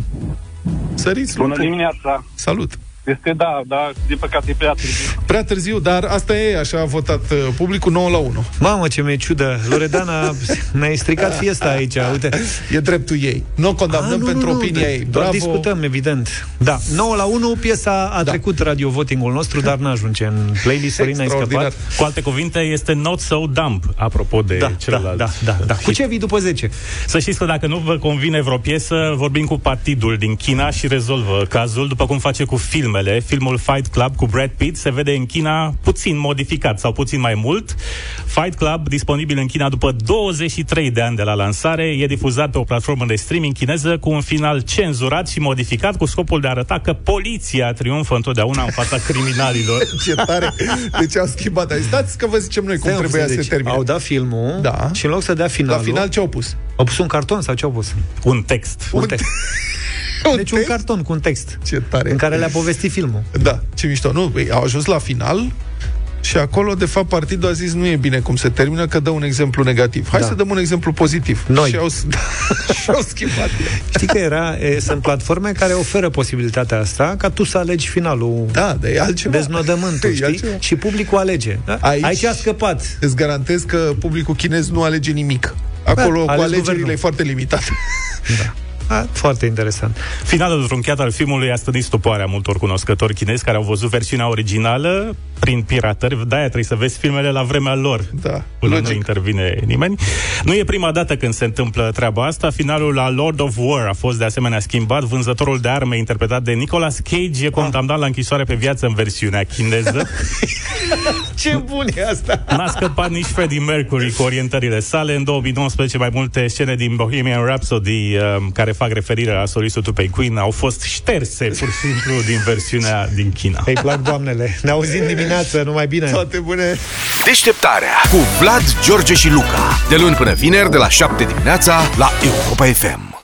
Săriți,
Bună
Lupu.
dimineața.
Salut!
Este da, dar din păcate e prea târziu.
Prea târziu, dar asta e, așa a votat uh, publicul 9 la 1.
Mamă, ce mi-e ciudă! Loredana, mi-ai stricat fiesta aici, uite.
E dreptul ei. Nu o condamnăm
Ah, nu,
pentru
nu, nu,
opinia
de-
ei.
Doar
Bravo.
discutăm, evident. Da, 9 la 1, piesa a da. trecut radio votingul nostru, dar n-ajunge în playlist. Sorin, ai scăpat.
Cu alte cuvinte, este not so dumb, apropo de
Da,
celălalt.
da, da, da. Cu ce vii după 10?
Să știți că dacă nu vă convine vreo piesă, vorbim cu partidul din China și rezolvă cazul, după cum face cu filmele. Filmul Fight Club cu Brad Pitt se vede în China puțin modificat sau puțin mai mult. Fight Club, disponibil în China după 23 de ani de la lansare, e difuzat pe o platformă de streaming chineză cu un final cenzurat și modificat cu scopul de a arăta că poliția triumfă întotdeauna în fața criminalilor.
Ce tare! Deci au schimbat. Ai stați că vă zicem noi cum
Stai,
trebuia
deci,
să se termine.
Au dat filmul
Da.
și în loc să dea finalul...
La final ce au pus?
Au pus un carton sau ce au pus?
Un text.
Un text. Deci un carton cu un text.
Ce tare.
În care le-a povestit filmul.
Da, ce mișto. Nu, băi, au ajuns la final și acolo, de fapt, partidul a zis nu e bine cum se termină, că dă un exemplu negativ. Hai
Da.
să dăm un exemplu pozitiv.
Noi.
Și au, și au schimbat.
Știi că era, e, sunt platforme care oferă posibilitatea asta ca tu să alegi finalul.
Da, de e altceva.
Deznodământul,
E
știi?
altceva.
Și publicul alege. Da? Aici, Aici a scăpat.
Îți garantez că publicul chinez nu alege nimic. Acolo,
Da,
cu
ales
alegerile
guvernul.
e foarte limitat.
A, foarte interesant.
Finalul trunchiat al filmului a stănit stupoarea multor cunoscători chinezi care au văzut versiunea originală prin piratări. De-aia trebuie să vezi filmele la vremea lor.
Da,
până
logic.
nu intervine nimeni. Nu e prima dată când se întâmplă treaba asta. Finalul la Lord of War a fost de asemenea schimbat. Vânzătorul de arme interpretat de Nicolas Cage e condamnat la închisoare pe viață în versiunea chineză.
Ce bun e asta!
N-a scăpat nici Freddie Mercury cu orientările sale. În 2019, mai multe scene din Bohemian Rhapsody um, care fac referire la solistul Tupei Queen au fost șterse pur și simplu din versiunea din China.
Îi plac doamnele. Ne auzim dimineață, numai bine.
Toate bune!
Deșteptarea cu Vlad, George și Luca. De luni până vineri, de la 7 dimineața, la Europa FM.